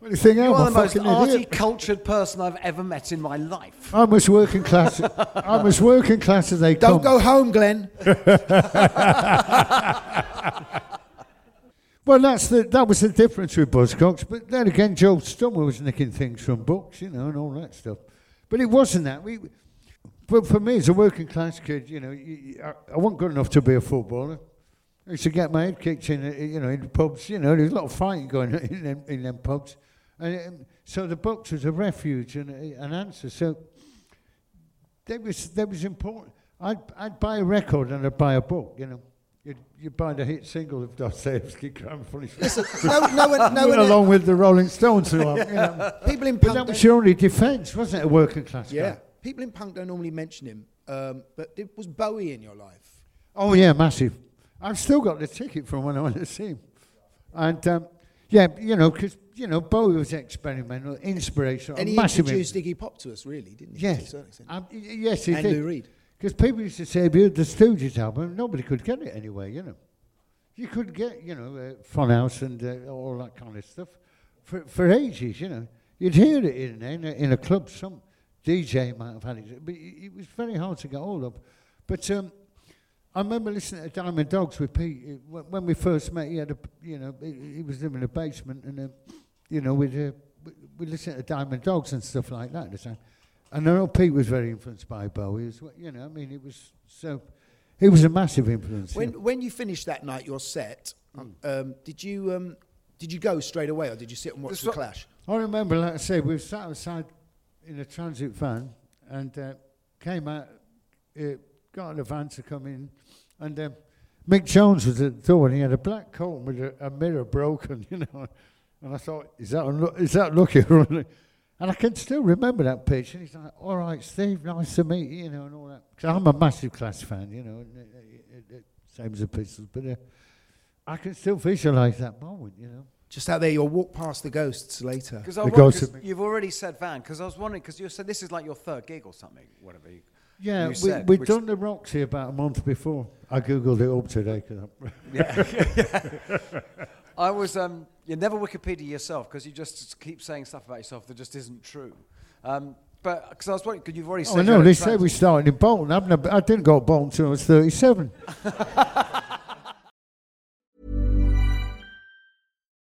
What do you think? You're I'm a the most fucking arty, idiot. cultured person I've ever met in my life. I'm as working class. I'm as working class as they can. Don't come. go home, Glen. Well, that's the that was the difference with Buzzcocks. But then again, Joe Strummer was nicking things from books, you know, and all that stuff. But it wasn't that. We, but for me, as a working class kid, you know, I, I wasn't good enough to be a footballer. I used to get my head kicked in, uh, you know, in pubs. You know, there was a lot of fighting going on in them, in them pubs, and um, so the books was a refuge and an answer. So that was that was important. I'd I'd buy a record and I'd buy a book. You know, you'd buy the hit single of Dostoevsky, and Listen, no- no one- no one- along with the Rolling Stones. Who are, you know. People in But punk that was only defence, wasn't it? A working class Yeah. guy. People in punk don't normally mention him, um, but it was Bowie in your life. Oh yeah, massive. I've still got the ticket from when I went to see him, and um, yeah, you know, because you know, Bowie was experimental, inspirational, And he massive. introduced Iggy Pop to us, really, didn't he? A Yes, um, yes, he and did. Lou Reed. Because people used to say, "If you heard the Stooges album, nobody could get it anyway." You know, you could get, you know, uh, Funhouse and uh, all that kind of stuff for for ages. You know, you'd hear it in in a, in a club. Some DJ might have had it, but it, it was very hard to get hold of. But um, I remember listening to Diamond Dogs with Pete uh, when, we first met. He had a, you know, he, he was living in a basement, and uh, you know, we'd uh, we listened to Diamond Dogs and stuff like that. at the time. And I know Pete was very influenced by Bowie as well. You know, I mean, it was so. He was a massive influence. When yeah. when you finished that night, your set, um, did you um, did you go straight away, or did you sit and watch That's the Clash? I remember, like I say, we sat outside in a transit van and uh, came out, uh, got a van to come in, and um, Mick Jones was at the door and he had a black coat with a, a mirror broken, you know. And I thought, is that is that lucky? and I can still remember that pitch. And he's like, all right, Steve, nice to meet you, you know, and all that. Because I'm a massive Clash fan, you know, and, uh, uh, uh, same as the Pistols. But uh, I can still visualise that moment, you know. Just out there, you'll walk past the ghosts later. Because you've already said Van, because I was wondering, because you said this is like your third gig or something, whatever. You, Yeah, you we, said, we'd which- done the Roxy about a month before. I googled it up today. 'cause I'm Yeah. I was. Um, you never Wikipedia yourself because you just keep saying stuff about yourself that just isn't true. Um, but because I was wondering, because you've already said. oh, no, they say we started in Bolton. I've never, I didn't go to Bolton until I was 37.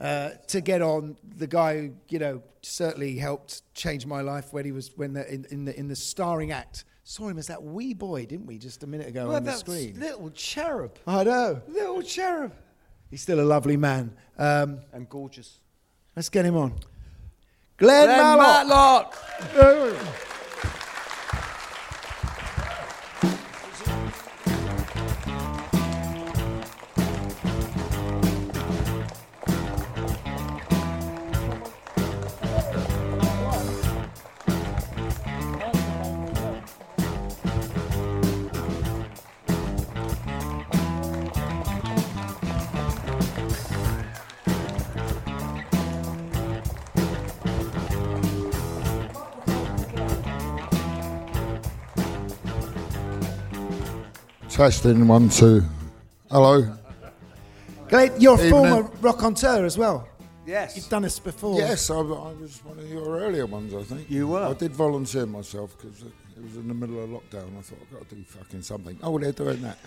uh, to get on the guy who, you know, certainly helped change my life when he was when the, in, in the in the starring act. Saw him as that wee boy, didn't we, just a minute ago Well, on the screen? little cherub. I know. Little cherub. He's still a lovely man. Um, and gorgeous. Let's get him on. Glen, Glen Matlock. Testing one, two. Hello. Glen, you're a Evening. former raconteur as well. Yes. You've done this before. Yes, I, I was one of your earlier ones, I think. You were. I did volunteer myself because It was in the middle of lockdown. I thought I've got to do fucking something. Oh, they're doing that.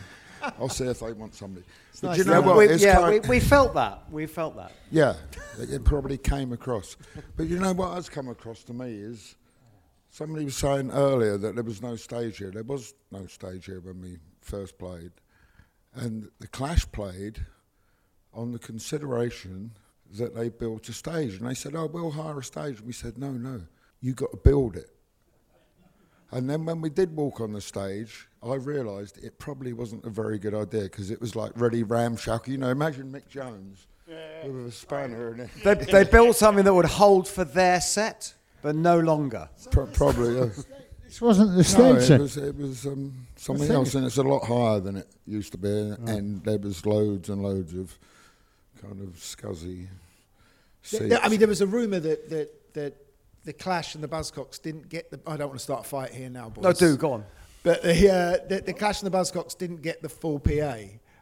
I'll see if they want somebody. But Nice. you know Yeah, what? we, It's yeah, kind- we, we felt that. We felt that. yeah, it it probably came across. But you know what has come across to me is somebody was saying earlier that there was no stage here. There was no stage here when we first played. And the Clash played on the consideration that they built a stage. And they said, oh, we'll hire a stage. And we said, no, no, you got to build it. And then when we did walk on the stage, I realised it probably wasn't a very good idea because it was like really ramshackle. You know, imagine Mick Jones with a spanner and They, they built something that would hold for their set, but no longer. Pro- probably. Yeah. This wasn't the No, stage it was, it was um, something else, and it's a lot higher than it used to be, and, Oh. and there was loads and loads of kind of scuzzy Th- seats. th- I mean, there was a rumour that, that, that the Clash and the Buzzcocks didn't get the. I don't want to start a fight here now, boys. No, do, go on. But the, uh, the, the Clash and the Buzzcocks didn't get the full PA.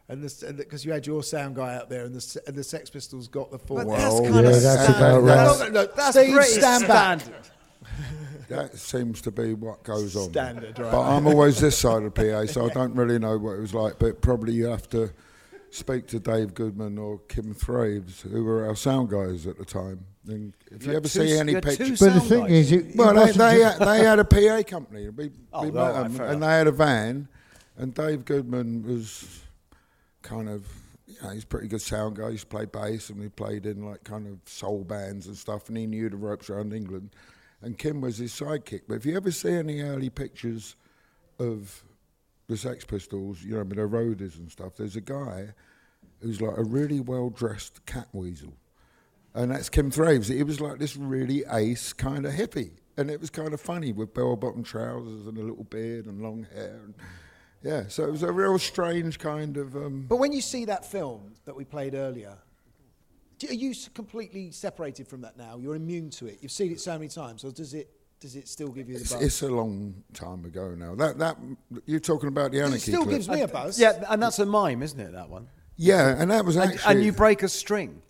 And because you had your sound guy out there, and the and the Sex Pistols got the full. But Well, that's yeah, kind of that's standard. about right. No, no, no, that's Steve, pretty stand back. standard. That seems to be what goes on. Standard, right. But I'm always this side of the PA, so I don't really know what it was like. But probably you have to speak to Dave Goodman or Kim Thraves, who were our sound guys at the time. And if You you, ever two- see any you had two pictures, But the thing guys. is, it, well, it they, they, had, they had a PA company. We, Oh, we well, met right, them, and enough. they had a van, and Dave Goodman was kind of, you know, he's a pretty good sound guy. He played bass, and he played in like kind of soul bands and stuff, and he knew the ropes around England. And Kim was his sidekick. But if you ever see any early pictures of the Sex Pistols, you know, with their roadies and stuff, there's a guy who's like a really well dressed Catweazle. And that's Kim Thraves. He was like this really ace kind of hippie. And it was kind of funny with bell bottom trousers and a little beard and long hair. And yeah, so it was a real strange kind of. Um, But when you see that film that we played earlier, are you completely separated from that now? You're immune to it. You've seen it so many times, or does it does it still give you the it's, buzz? it's a long time ago now. That that you're talking about the anarchy. It still clip. gives me a buzz. Yeah, and that's a mime, isn't it, that one? Yeah, and that was And, actually. and you break a string,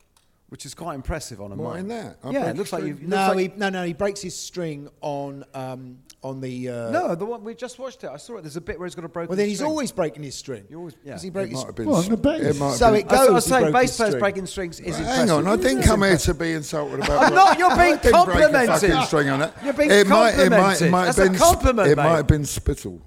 which is quite impressive on a What, mime. in that? I yeah, it looks like you. string? it No, like he, no, no. He breaks his string on um, on the. Uh, No, the one we just watched it. I saw it. There's a bit where he's got a broken. Well, then he's string. always breaking his string. You always, yeah. Because he broke It his. might have been. Well, the bass. it might have So been- it I was- I goes. was he saying, bass players breaking strings is impressive. Hang on, I didn't come here to be insulted about. I'm not, you're being I break a complimented. fucking string on that. You're being it might, it might, it complimented. might That's have a been, compliment, It mate. might have been spittle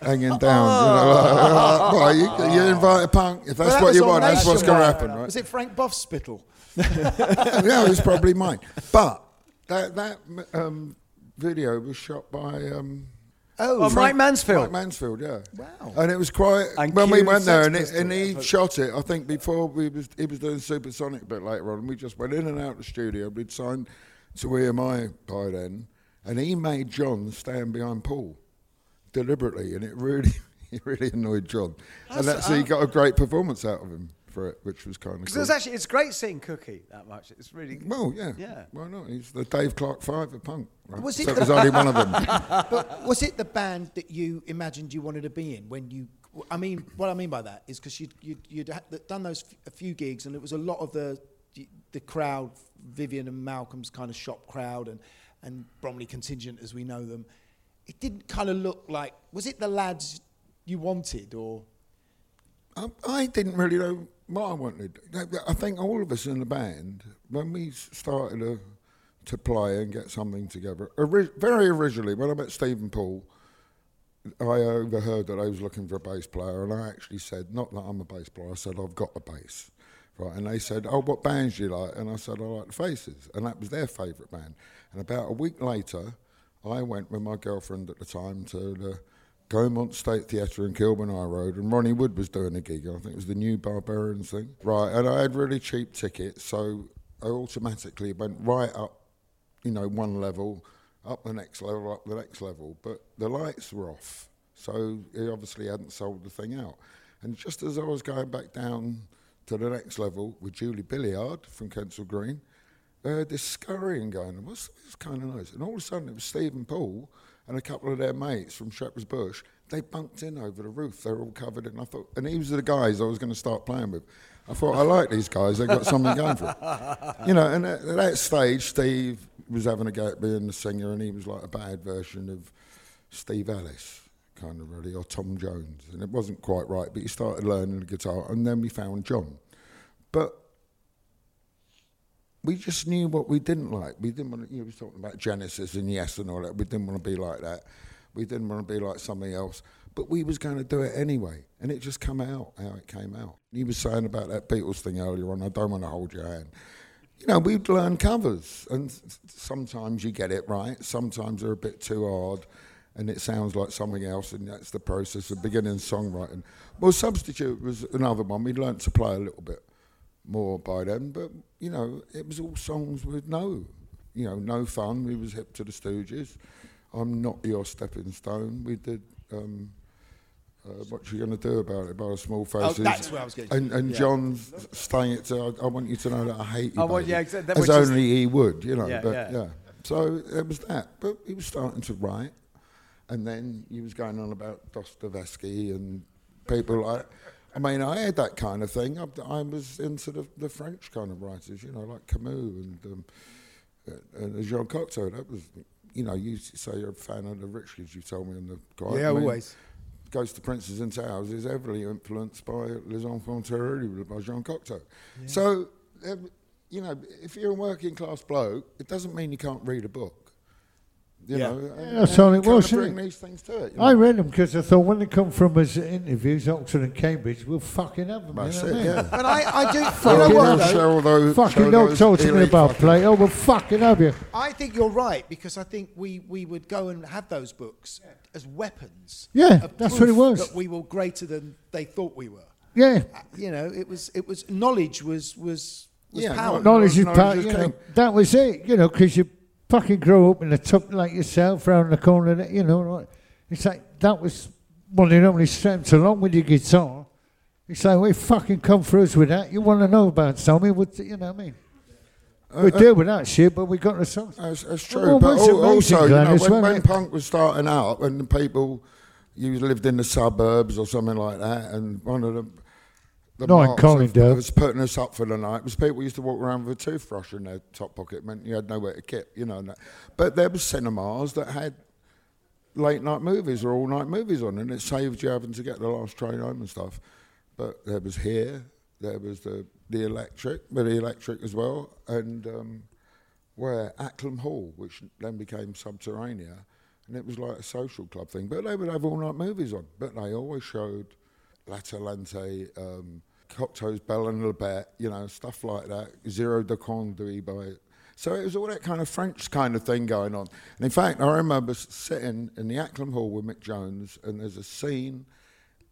hanging down. you know, like, well, you, you invite a punk if that's Well, that what you want. That's what's going to happen, right? Was it Frank Buff's spittle? yeah, it was probably mine. But that that um, video was shot by. Um, Oh, Oh, Mike Mansfield. Mike Mansfield, yeah. Wow. And it was quite And when we went there, and, it, and he shot it. I think before we was he was doing Supersonic a bit later on. And we just went in and out of the studio. We'd signed to EMI by then, and he made John stand behind Paul deliberately, and it really it really annoyed John. and That's- that's he uh, got a great performance out of him for it, which was kind of Because cool. it's actually it's great seeing Cookie that much. It's really Well, yeah. Yeah. Why not? He's the Dave Clark Five of punk. Right? Was so it was only one of them. but was it the band that you imagined you wanted to be in when you? I mean, what I mean by that is because you'd, you'd, you'd done those f- a few gigs, and it was a lot of the the crowd, Vivienne and Malcolm's kind of shop crowd, and and Bromley contingent as we know them. It didn't kind of look like. Was it the lads you wanted, or? I, I didn't really know what I wanted. I- think all of us in the band, when we started to, to play and get something together, ori- very originally, when I met Stephen Paul, I overheard that I was looking for a bass player, and I actually said, not that I'm a bass player, I said, I've got a bass. Right, and they said, "Oh, what bands do you like?" And I said, "I like the Faces," and that was their favourite band. And about a week later, I went with my girlfriend at the time to the Gaumont State Theatre in Kilburn High Road, and Ronnie Wood was doing a gig. I think it was the new Barbarians thing. Right, and I had really cheap tickets, so I automatically went right up, you know, one level, up the next level, up the next level. But the lights were off, so he obviously hadn't sold the thing out. And just as I was going back down to the next level with Julie Billiard from Kensal Green, heard this scurrying going, what's this kind of noise? And all of a sudden it was Stephen Paul and a couple of their mates from Shepherd's Bush. They bunked in over the roof. They were all covered in, I thought, and these are the guys I was going to start playing with. I thought, I like these guys. They've got something going for them. You know, and at, at that stage, Steve was having a go at being the singer and he was like a bad version of Steve Ellis, kind of really, or Tom Jones, and it wasn't quite right. But he started learning the guitar, and then we found John. But we just knew what we didn't like. We didn't want to, you know, we was talking about Genesis and Yes and all that. We didn't want to be like that. We didn't want to be like something else. But we was going to do it anyway. And it just come out how it came out. You was saying about that Beatles thing earlier on, I don't want to hold your hand. You know, we'd learn covers. And sometimes you get it right. Sometimes they're a bit too hard. And it sounds like something else, and that's the process of beginning songwriting. Well, Substitute was another one. We learnt to play a little bit more by then, but you know, it was all songs with no, you know, no fun. We was hip to the Stooges. I'm not your stepping stone. We did. Um, uh, what you going to do about it? By the small faces. Oh, that's where I was getting. And, and Yeah. John's staying it to. I, I want you to know that I hate you. Oh, well, yeah, exa- that- as only he would, you know. Yeah, but yeah. yeah. So it was that. But he was starting to write, and then he was going on about Dostoevsky and people like. I mean, I had that kind of thing. I, I was into the, the French kind of writers, you know, like Camus and um, uh, and Jean Cocteau. That was, you know, you say you're a fan of the rich kids. You told me in the quiet. Yeah, I mean, always. Ghost of Princes and Towers is heavily influenced by Les Enfants Terribles by Jean Cocteau. So, um, you know, if you're a working class bloke, it doesn't mean you can't read a book. You Yeah. know, Yeah, and- that's and all it was. Bring these things to it. you I read them because I thought when they come from us interviews, Oxford and Cambridge, we'll fucking have them. That's you know it, I mean? yeah. But I, I do. You know what? though? show those- fucking show don't talk to me about fucking- play. Oh, we'll fucking have you. I think you're right because I think we, we would go and have those books as weapons. Yeah, that's what it was. That we were greater than they thought we were. Yeah. Uh, You know, it was it was knowledge was was was Yeah, power. Knowledge is knowledge power. is You know, that was it. You know, because you fucking grow up in the top like yourself, round the corner. You know, it's like that was one of the only strengths along with your guitar. It's like we fucking come through us with that. You want to know about something? What you know what I mean? we uh, deal with that shit, but we got the songs. That's, that's true. well, but also, you know, when, when when punk was starting out, when the people, you lived in the suburbs or something like that, and one of the the No, marks Colindale. of, was putting us up for the night was people used to walk around with a toothbrush in their top pocket, meant you had nowhere to keep, you know. But there was cinemas that had late night movies or all night movies on, and it saved you having to get the last train home and stuff. But there was here, there was the the electric, but the electric as well, and um, where Acklam Hall, which then became Subterranea, and it was like a social club thing. But they would have all night movies on, but they always showed L'Atalante, um, Cocteau's Belle et la Bête, you know, stuff like that, Zéro de Conduite by. So it was all that kind of French kind of thing going on. And in fact, I remember sitting in the Acklam Hall with Mick Jones, and there's a scene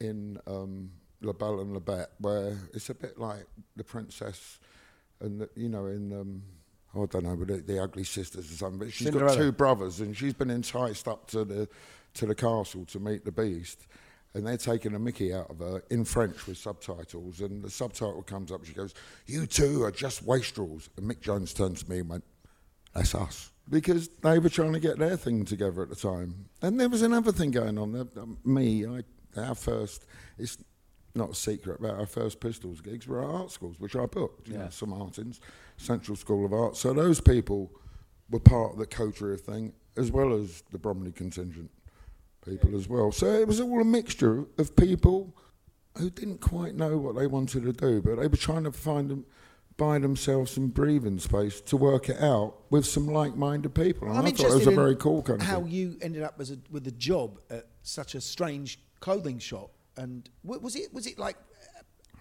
in um, La Belle et la Bête where it's a bit like the princess, and the, you know, in um, I don't know, but the, the Ugly Sisters or something. But she's Cinderella. got two brothers, and she's been enticed up to the to the castle to meet the Beast. And they're taking a Mickey out of her in French with subtitles. And the subtitle comes up. She goes, "You two are just wastrels." And Mick Jones turned to me and went, "That's us." Because they were trying to get their thing together at the time. And there was another thing going on. Um, Me, I, our first, it's not a secret, but our first Pistols gigs were at art schools, which I booked. You know, St Martin's, Central School of Art. So those people were part of the coterie thing, as well as the Bromley contingent people as well. So it was all a mixture of people who didn't quite know what they wanted to do, but they were trying to find them, buy themselves some breathing space to work it out with some like-minded people. And I'm I thought it was a very cool kind of how you ended up as a, with a job at such a strange clothing shop, and wa- was it was it like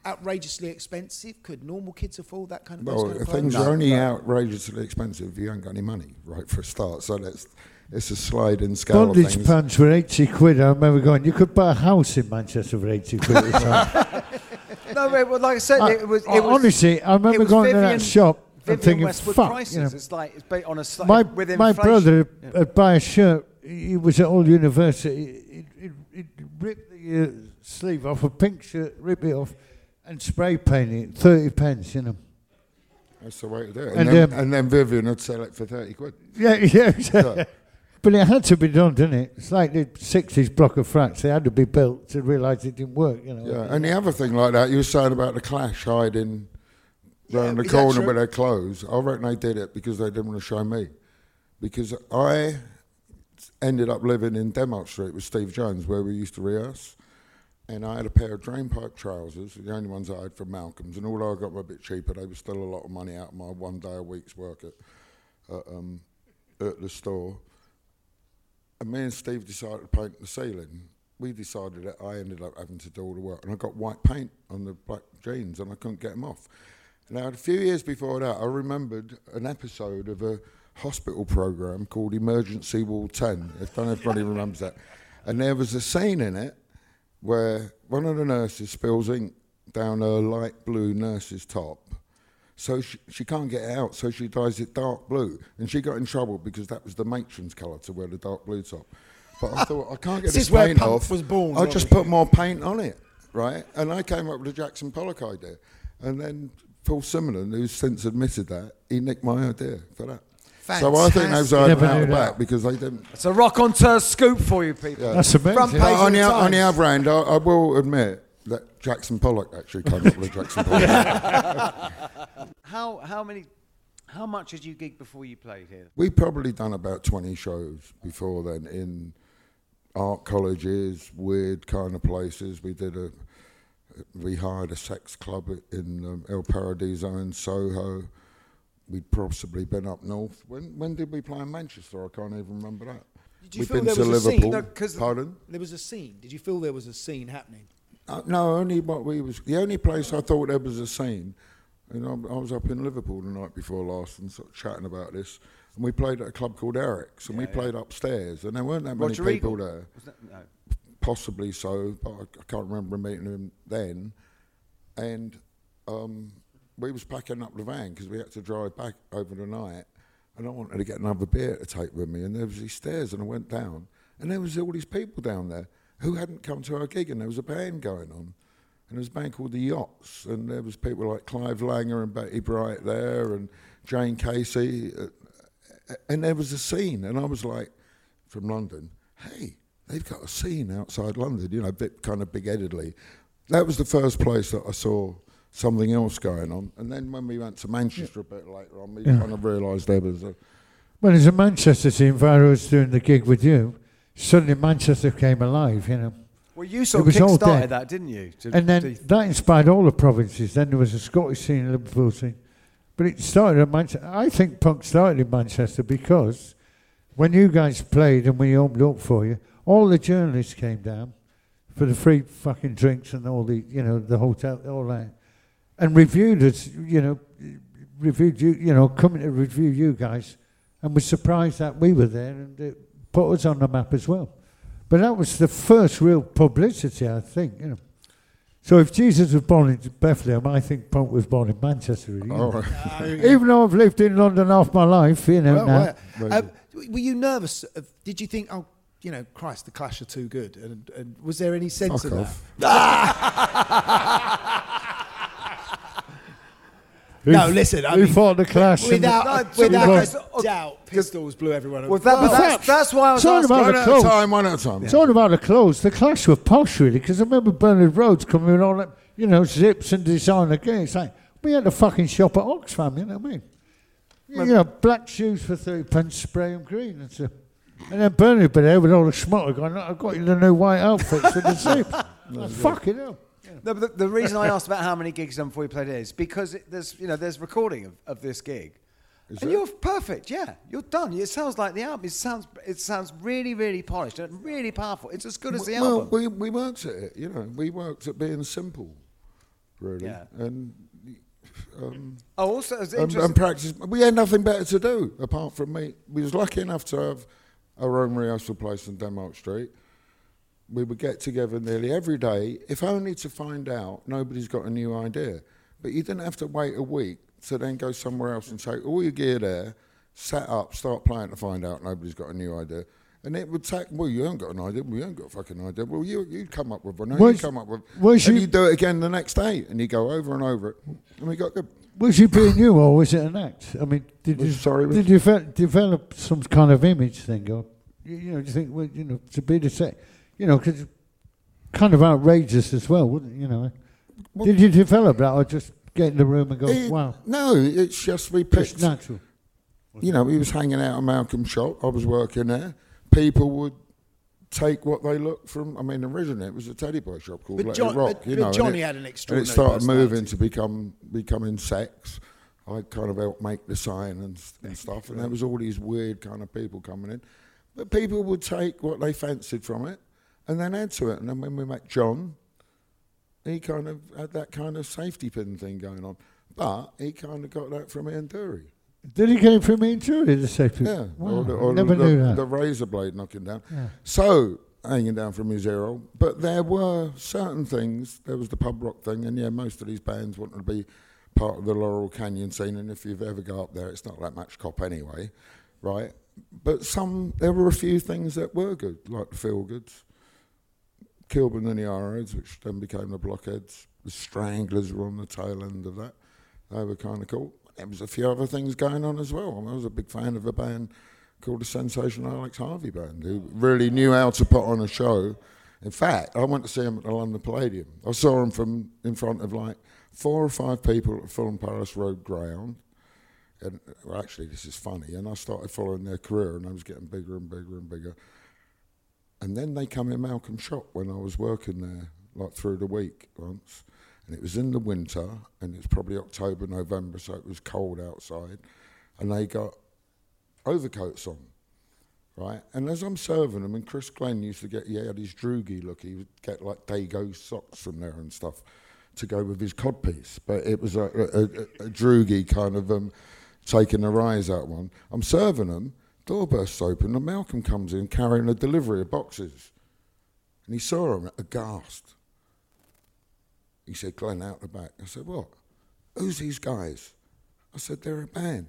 outrageously expensive? Could normal kids afford that kind of? Well, kind of things are only outrageously expensive if you ain't got any money, right, for a start. So that's it's a sliding scale of Bondage things. pants were 80 quid. I remember going, you could buy a house in Manchester for 80 quid at the time. No, but well, like I said, I- it was. It I- was honestly, I remember it was going to that Vivienne- shop and thinking, Westwood fuck, prices. you know. It's like it's ba- on a sli- my with my brother Yeah. would buy a shirt. He was at Old University. He'd, he'd, he'd rip the uh, sleeve off a pink shirt, rip it off, and spray paint it. Thirty pence, you know. That's the way to do it. And, And, then, um, and then Vivienne would sell it for 30 quid. Yeah, yeah. So- but it had to be done, didn't it? It's like the sixties block of flats. They had to be built to realise it didn't work. You know. Yeah, and the other thing like that, you were saying about the Clash hiding round the corner with their clothes. I reckon they did it because they didn't want to show me. Because I ended up living in Denmark Street with Steve Jones, where we used to rehearse. And I had a pair of drainpipe trousers, the only ones I had from Malcolm's. And although I got them a bit cheaper, they were still a lot of money out of my one day a week's work at, at, um, at the store. And me and Steve decided to paint the ceiling. We decided that I ended up having to do all the work. And I got white paint on the black jeans and I couldn't get them off. Now, a few years before that, I remembered an episode of a hospital program called Emergency Ward 10. I don't know if anybody remembers that. And there was a scene in it where one of the nurses spills ink down her light blue nurse's top. So she, she can't get it out, so she dyes it dark blue. And she got in trouble because that was the matron's colour to wear the dark blue top. But I ah, thought, I can't get This this is where paint punk off. was born, I'll just put more paint on it, right? And I came up with a Jackson Pollock idea. And then Paul Simonon, who's since admitted that, he nicked my idea for that. So I think those Fantastic. are Never out knew the back because they didn't. It's a rock on tour scoop for you people. Yeah. Front page But of on, the the, on the Times. other hand, I, I will admit that Jackson Pollock actually came up with Jackson Pollock. how how many how much did you gig before you played here? we probably done about 20 shows before then in art colleges, weird kind of places. We did a, we hired a sex club in um, El Paradiso in Soho. We'd possibly been up north. When when did we play in Manchester? I can't even remember that. Did you We've feel been there to was a Liverpool. scene? Pardon? There was a scene. Did you feel there was a scene happening? Uh, no, only what we was the only place I thought there was a scene. You know, I was up in Liverpool the night before last and sort of chatting about this, and we played at a club called Eric's, and we Yeah, played upstairs, and there weren't that many people Eagle? there. That- no. Possibly so, but I, I can't remember meeting him then. And um, we was packing up the van because we had to drive back over the night, and I wanted to get another beer to take with me. And there was these stairs, and I went down, and there was all these people down there who hadn't come to our gig, and there was a band going on. And there was a band called the Yachts, and there was people like Clive Langer and Betty Bright there, and Jayne Casey, uh, and there was a scene, and I was like, from London, hey, they've got a scene outside London, you know, a bit kind of big-headedly. That was the first place that I saw something else going on, and then when we went to Manchester a bit later on, we Yeah. kind of realised there was a Well, as a Manchester team, Vira was doing the gig with you. Suddenly, Manchester came alive. You know. Well, you sort It of kick-started that, didn't you? To- and then to- that inspired all the provinces. Then there was a Scottish scene, a Liverpool scene, but it started in Manchester. I think punk started in Manchester because when you guys played and we opened up for you, all the journalists came down for the free fucking drinks and all the you know the hotel all that, and reviewed us. You know, reviewed you. You know, coming to review you guys, and was surprised that we were there and it put us on the map as well. But that was the first real publicity, I think. You know. So if Jesus was born in Bethlehem, I think Punk was born in Manchester. Really, Oh, know. right. Even though I've lived in London half my life, you know. Well, now. well, uh, were you nervous? Did you think, oh, you know, Christ, the Clash are too good? And, and was there any sense Fuck of off. that? no, Who- listen. I who mean, fought the Clash Without, the- without Because- a doubt, Pistols blew everyone Well, away. that, but that's, that's why I was Talking about One the at a clothes. time, one at a time. Talking about the clothes, the Clash were posh, really, because I remember Bernard Rhodes coming with all that, you know, zips and designer gear. It's like, we had a fucking shop at Oxfam, you know what I mean? You know, black shoes for 30 pence, spray them green and stuff. And then Bernard would be there with all the schmuck going, I've got you the new white outfits with the zip. Like, fucking hell. No, but the, the reason I asked about how many gigs done before you played here is because it, there's you know there's recording of, of this gig, and there? you're perfect. Yeah, you're done. It sounds like the album. It sounds it sounds really really polished and really powerful. It's as good as the well, album. we, we worked at it, you know. We worked at being simple, really. Yeah. And um, Oh, also, it's and, and practice. We had nothing better to do apart from me. We was lucky enough to have our own rehearsal place in Denmark Street. We would get together nearly every day, if only to find out nobody's got a new idea. But you didn't have to wait a week to then go somewhere else and take all your gear there, set up, start playing to find out nobody's got a new idea. And it would take, well, you haven't got an idea. Well, you haven't got a fucking idea. Well, you, you come up with one. No, you Was- come up with was And you- you do it again the next day. And you go over and over it. And we got good. Was you being you or was it an act? I mean, did you, sorry, was- did you fe- develop some kind of image thing? Or, you, you know, do you think, well, you know, to be the same, you know, because kind of outrageous as well, wouldn't it, you know? did you develop that or just get in the room and go, Eh, wow, No, it's just we just picked. natural? You know, he was hanging out at Malcolm's shop. I was working there. people would take what they looked from. I mean, originally it was a teddy bear shop called But Let John- It Rock. but- you but know, Johnny it- had an And it started moving to become becoming sex. I kind of helped make the sign and, and stuff, and there was all these weird kind of people coming in. But people would take what they fancied from it and then add to it. And then when we met John, he kind of had that kind of safety pin thing going on. But he kind of got that from Ian Dury. Did he get it from and Julie, the safety? Yeah, Wow, or the, or never the, knew that. the razor blade knocking down. Yeah. So hanging down from his ear, but there were certain things. There was the pub rock thing, and yeah, most of these bands wanted to be part of the Laurel Canyon scene. And if you've ever go up there, it's not that much cop anyway, right? But some, there were a few things that were good, like the Feelgoods, Kilburn and the Arrows, which then became the Blockheads. The Stranglers were on the tail end of that. They were kind of cool. There was a few other things going on as well. I was a big fan of a band called the Sensational Alex Harvey Band, who really knew how to put on a show. In fact, I went to see him at the London Palladium. I saw him from in front of like four or five people at Fulham Palace Road ground. And well, actually, this is funny. And I started following their career, and I was getting bigger and bigger and bigger. And then they come in Malcolm shop when I was working there, like through the week once. And it was in the winter, and it's probably October, November, so it was cold outside. And they got overcoats on, right? And as I'm serving them, and Chris Glen used to get, he had his droogie look, he would get like Dago socks from there and stuff to go with his codpiece. But it was a, a, a, a droogie kind of um, taking the rise out one. I'm serving them, door bursts open, and Malcolm comes in carrying a delivery of boxes. And he saw him aghast. He said, Glen, out the back. I said, what? Who's these guys? I said, they're a band.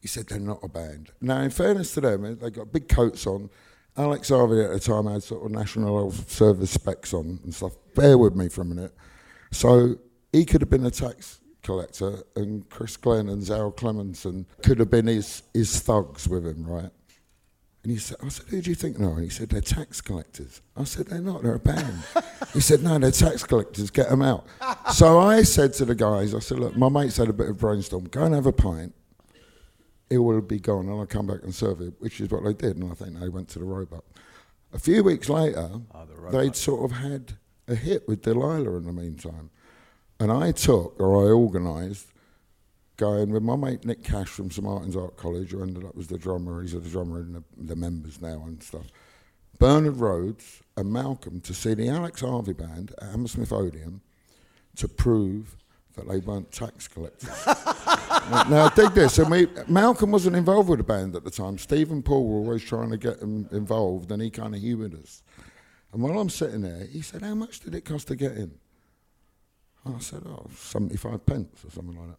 He said, they're not a band. Now, in fairness to them, they got big coats on. Alex Harvey at the time had sort of National Health Service specs on and stuff. Bear with me for a minute. So he could have been a tax collector, and Chris Glen and Zal Cleminson could have been his, his thugs with him, right? And he said, I said, who do you think they are? And he said, they're tax collectors. I said, they're not, they're a band. he said, no, they're tax collectors, get them out. so I said to the guys, I said, look, my mates had a bit of brainstorm, go and have a pint. It will be gone, and I'll come back and serve it, which is what they did, and I think they went to the robot. A few weeks later, they'd sort of had a hit with Delilah in the meantime. And I took, or I organised, going with my mate Nick Cash from St Martin's Art College, who ended up as the drummer. He's the drummer in the, the members now and stuff. Bernard Rhodes and Malcolm to see the Alex Harvey band at Hammersmith Odeon to prove that they weren't tax collectors. now, now, dig this. And we, Malcolm wasn't involved with the band at the time. Steve and Paul were always trying to get him involved, and he kind of humoured us. And while I'm sitting there, he said, How much did it cost to get in? And I said, Oh, 75 pence or something like that.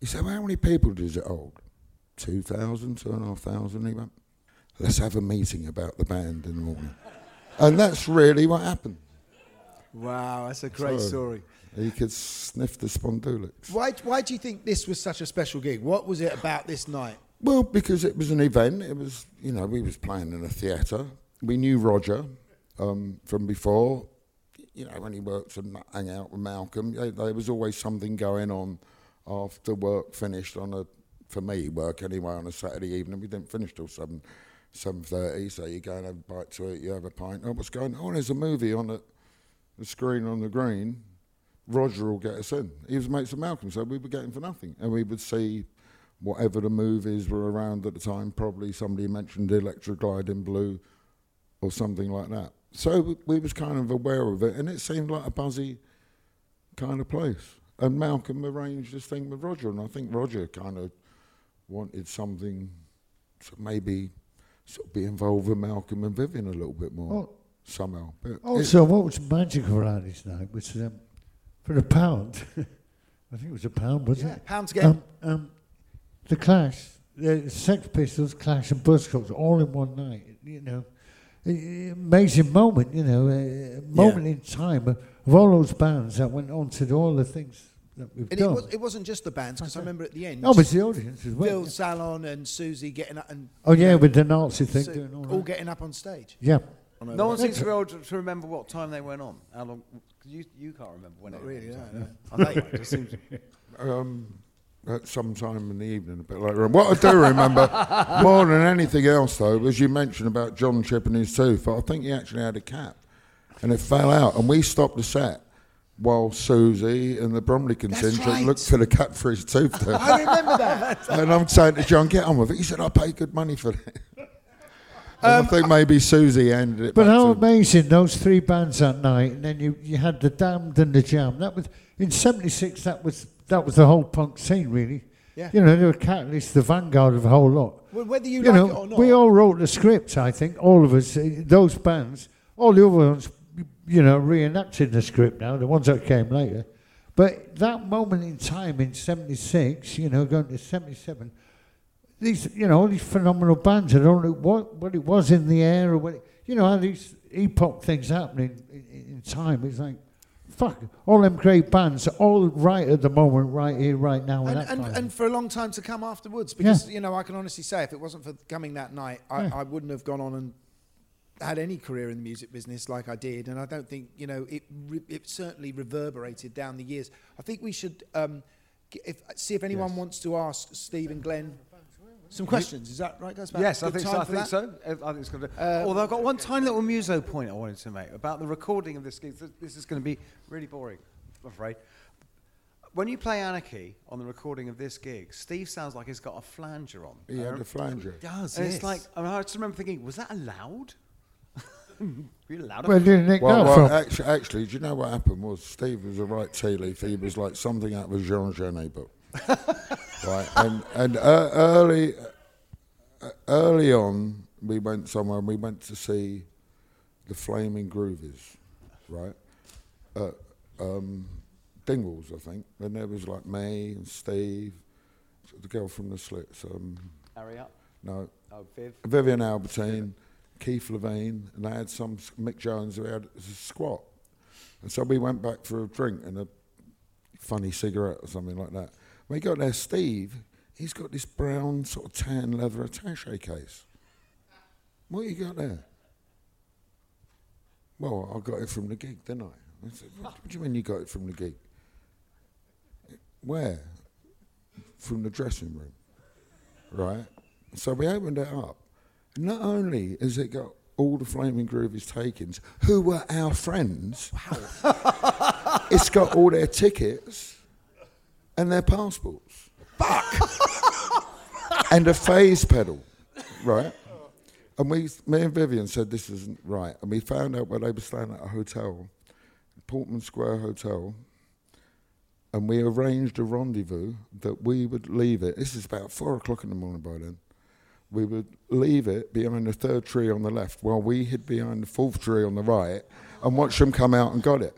He said, well, How many people does it hold? 2,000, 2,500. He went, Let's have a meeting about the band in the morning. and that's really what happened. Wow, that's a great So, story. He could sniff the spondylix. Why, why do you think this was such a special gig? What was it about this night? Well, because it was an event. It was, you know, we was playing in a theatre. We knew Roger um, from before. You know, when he worked and hang out with Malcolm, there was always something going on after work finished on a, for me, work anyway, on a Saturday evening. We didn't finish till 7, 7.30, so you go and have a bite to eat, you have a pint. Oh, what's going on? Oh, there's a movie on the, the screen on the green. Roger will get us in. He was mates with Malcolm, so we were getting for nothing. And we would see whatever the movies were around at the time. Probably somebody mentioned Electra Glide in Blue or something like that. So we- we was kind of aware of it, and it seemed like a buzzy kind of place. And Malcolm arranged this thing with Roger, and I think Roger kind of wanted something to maybe sort of be involved with Malcolm and Vivienne a little bit more Oh. somehow. But it- Also, what was magical around this night was um, for a pound, I think it was a pound, wasn't Yeah, it? pound to get Um, um, the Clash, the Sex Pistols, Clash, and Buzzcocks all in one night. You know, A- a- amazing moment. You know, a a moment in time of, of all those bands that went on to do all the things that we've And it, done. was, it wasn't just the bands, because I remember at the end. Oh, but it's the audience as well, Phil yeah. Sallon and Siouxsie getting up and. Oh, yeah, know, with the Nazi thing so- doing all all that. getting up on stage. Yeah. On No one seems to be able to, to remember what time they went on. How long? You, you can't remember when Not it really, was. no, no. I know, it just seems. Um, at some time in the evening, a bit later on. What I do remember more than anything else, though, was you mentioned about John chipping his tooth. I think he actually had a cap, and it fell out, and we stopped the set. While Siouxsie and the Bromley contingent right. looked for the cap for his tooth. I remember that. and I'm saying to John, get on with it. He said, I paid good money for it. And I Um, think maybe Siouxsie ended it But how amazing those three bands that night, and then you, you had the Damned and the Jam. That was in '76. That was that was the whole punk scene, really. Yeah. You know, they were catalysts, the vanguard of a whole lot. Well, whether you, You like know, it or not. we all wrote the scripts. I think all of us, uh, those bands, all the other ones, you know, reenacted the script now. The ones that came later. But that moment in time in '76, you know, going to '77, these, you know, all these phenomenal bands. I don't know what, what it was in the air or what, it, you know, how these epoch things happening in, in, in time. It's like, fuck, all them great bands, are all right at the moment, right here, right now. and, that and, and for a long time to come afterwards because you know I can honestly say if it wasn't for coming that night I, Yeah. I wouldn't have gone on and had any career in the music business like I did and I don't think you know it re- it certainly reverberated down the years I think we should um, if, see if anyone wants to ask Steve and Glen some questions is that right guys About Yes, I think so. I think that? so. I think it's going to. Uh, Although I've got one tiny little muso point I wanted to make about the recording of this gig. This- This is going to be really boring, I'm afraid. When you play Anarchy on the recording of this gig, Steve sounds like he's got a flanger on. He had a flanger. He does And yes. it's like, I, mean, I just remember thinking, was that allowed? really allowed? Where did Nick Well, go well from? actually, actually, do you know what happened? Was Steve was a right tea leaf. He was like something out of a Jean Genet book, right? And and uh, early, uh, early on, we went somewhere and we went to see the Flaming Groovies, right? At um, Dingwalls, I think. And there was like me and Steve, the girl from the Slits. Um, up. no, Oh, Viv. Viviane Albertine, Keith Levene, and they had some Mick Jones who had a squat. And so we went back for a drink and a funny cigarette or something like that. When we got there, Steve, he's got this brown sort of tan leather attache case. What you got there? Well, I got it from the gig, didn't I? I said, what, what do you mean you got it from the gig? Where? From the dressing room. Right? So we opened it up. Not only has it got all the Flaming Groovies takings, who were our friends, wow. it's got all their tickets and their passports. Fuck! and a phase pedal, right? And we, me and Vivian said this isn't right. And we found out where they were staying at a hotel, Portman Square Hotel, and we arranged a rendezvous that we would leave it. This is about four o'clock in the morning by then. We would leave it behind the third tree on the left while we hid behind the fourth tree on the right and watch them come out and got it.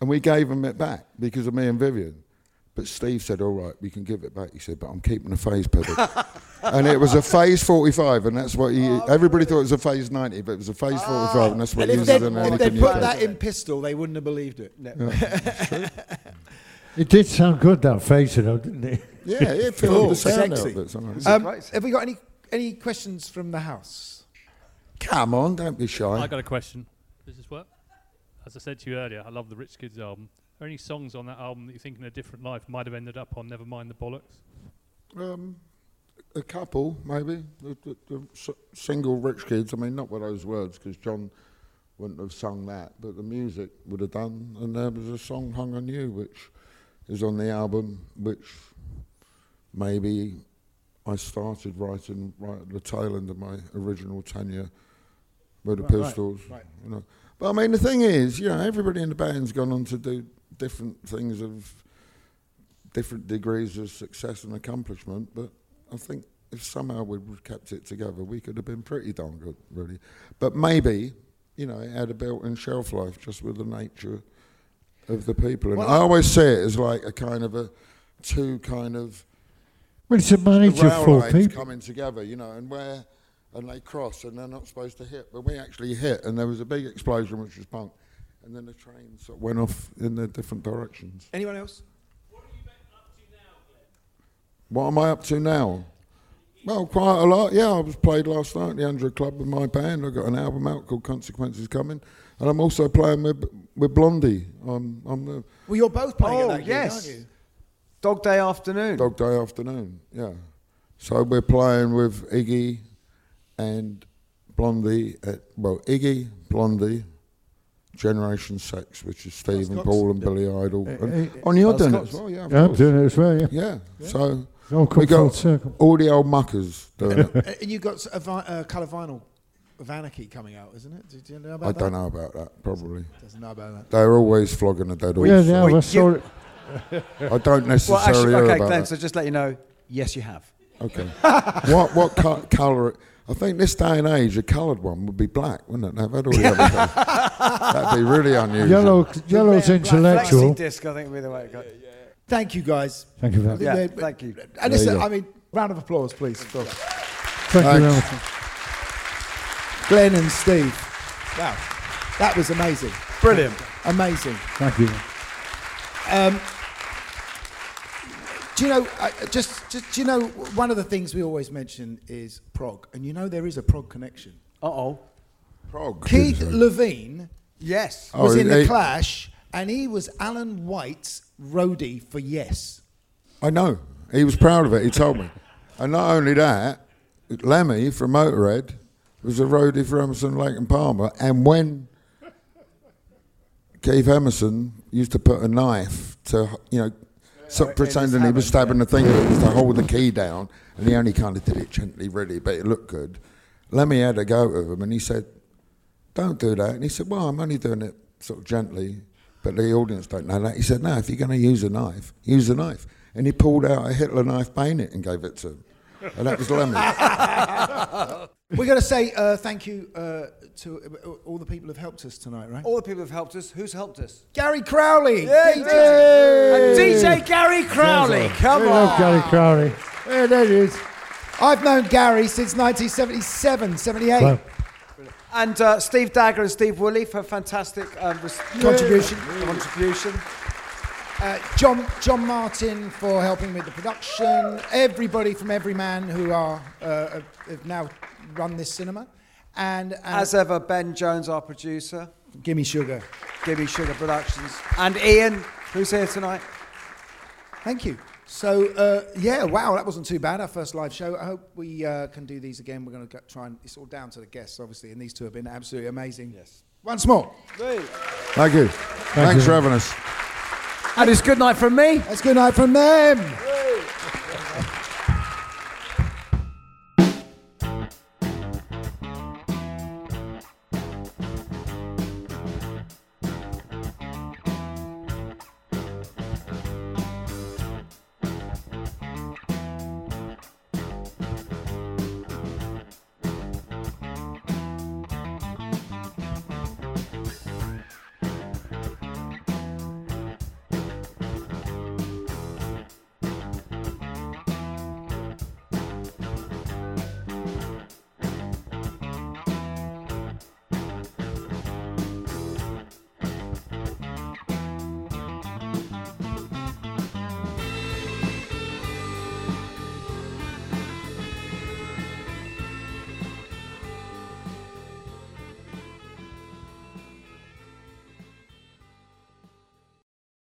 And we gave them it back because of me and Vivian. But Steve said, all right, we can give it back. He said, but I'm keeping the phase pedal. and it was a phase 45, and that's what he, everybody thought it was a phase 90, but it was a phase 45, and that's what and he if uses they'd, in if they'd put play. that in pistol they wouldn't have believed it It did sound good, that phaser, though, didn't it? Yeah, it Cool, filled the sound sexy. out of it. somehow. um, have we got any any questions from the house Come on, don't be shy. I got a question. Does this work? As I said to you earlier, I love the Rich Kids album. Are there any songs on that album that you think in a different life might have ended up on Never mind the Bollocks? Um, a couple, maybe. The, the, the s- single Rich Kids. I mean, not with those words, because John wouldn't have sung that, but the music would have done. And there was a song, Hung on You, which is on the album, which maybe I started writing right at the tail end of my original tenure with the Right, right, Pistols. right. You know. But I mean, the thing is, you know, everybody in the band's gone on to do different things of different degrees of success and accomplishment, but I think if somehow we'd kept it together, we could have been pretty darn good, really. But maybe, you know, it had a built-in shelf life just with the nature of the people. And Well, I always see it as like a kind of a two kind of Well, it's a manager rail for lines people. coming together, you know, and where and they cross and they're not supposed to hit, but we actually hit, and there was a big explosion, which was punk, and then the train sort of went off in the different directions. anyone else What am I up to now? Well, quite a lot. Yeah, I was played last night at the 100 Club with my band. I got an album out called Consequences Coming, and I'm also playing with with Blondie. I'm, I'm the well you're both playing Oh, at that gig yes. aren't you Dog Day Afternoon. Dog Day Afternoon, yeah. So we're playing with Iggy and Blondie. At, well, Iggy, Blondie, Generation Sex, which is Stephen and Scots. Paul and Billy Idol. Uh, And, uh, oh, you're uh, doing it Scots. as well, yeah. Yeah, I'm doing it as well, yeah. Yeah. Yeah. So all we full got circle. all the old muckers doing it. And you got a vi- uh, colour vinyl of Anarchy coming out, isn't it? Did you know about I that? don't know about that, probably. Doesn't know about that. They're always flogging a dead horse. Yeah, yeah, so I saw it. I don't necessarily Well, actually, okay, about Glen. So just let you know, yes, you have. Okay. what what co- colour? I think this day and age, a coloured one would be black, wouldn't it? They've had all the other colours. That'd be really unusual. Yellow, yellow's intellectual. Flexi disc, I think, would be the way it goes. Thank you, guys. Thank you very much. Yeah, thank you. And listen, you. I mean, round of applause, please. Phil. Thank you very much. Glen and Steve. Wow, that was amazing. Brilliant. Amazing. Thank you. Um, do you know? Uh, just, just, do you know? One of the things we always mention is prog, and you know there is a prog connection. Uh oh. Prog. Keith Levene Yes. was Oh, in the he- Clash, and he was Alan White's roadie for Yes. I know. He was proud of it. He told me. And not only that, Lemmy from Motorhead was a roadie for Emerson, Lake and Palmer. And when Keith Emerson used to put a knife to, you know, so pretending he was stabbing the thing that was to hold the key down, and he only kind of did it gently, really, but it looked good. Lemmy had a go at him, and he said, "Don't do that." And he said, "Well, I'm only doing it sort of gently, but the audience don't know that." He said, "No, if you're going to use a knife, use a knife." And he pulled out a Hitler knife bayonet and gave it to him, and that was Lemmy. We're going to say uh, thank you uh, to uh, all the people who've helped us tonight, right? All the people who've helped us. Who's helped us? Gary Crowley. Yeah, DJ. And DJ Gary Crowley. Come We on. love Gary Crowley. Yeah, there it is. I've known Gary since 1977, 78. Well, And uh, Steve Dagger and Steve Woolley for fantastic um, res- Contribution. contribution. Uh, John John Martin for helping with the production. Everybody from Everyman who are uh, have- have now run this cinema, and, and As ever, Ben Jones, our producer. Gimme Sugar. Gimme Sugar Productions. And Ian, who's here tonight. Thank you. So uh, yeah, wow, that wasn't too bad. Our first live show. I hope we uh, can do these again. We're going to try and it's all down to the guests, obviously, and these two have been absolutely amazing. Yes. Once more. Thank you. Thanks you. for having us. And it's good night from me. It's good night from them.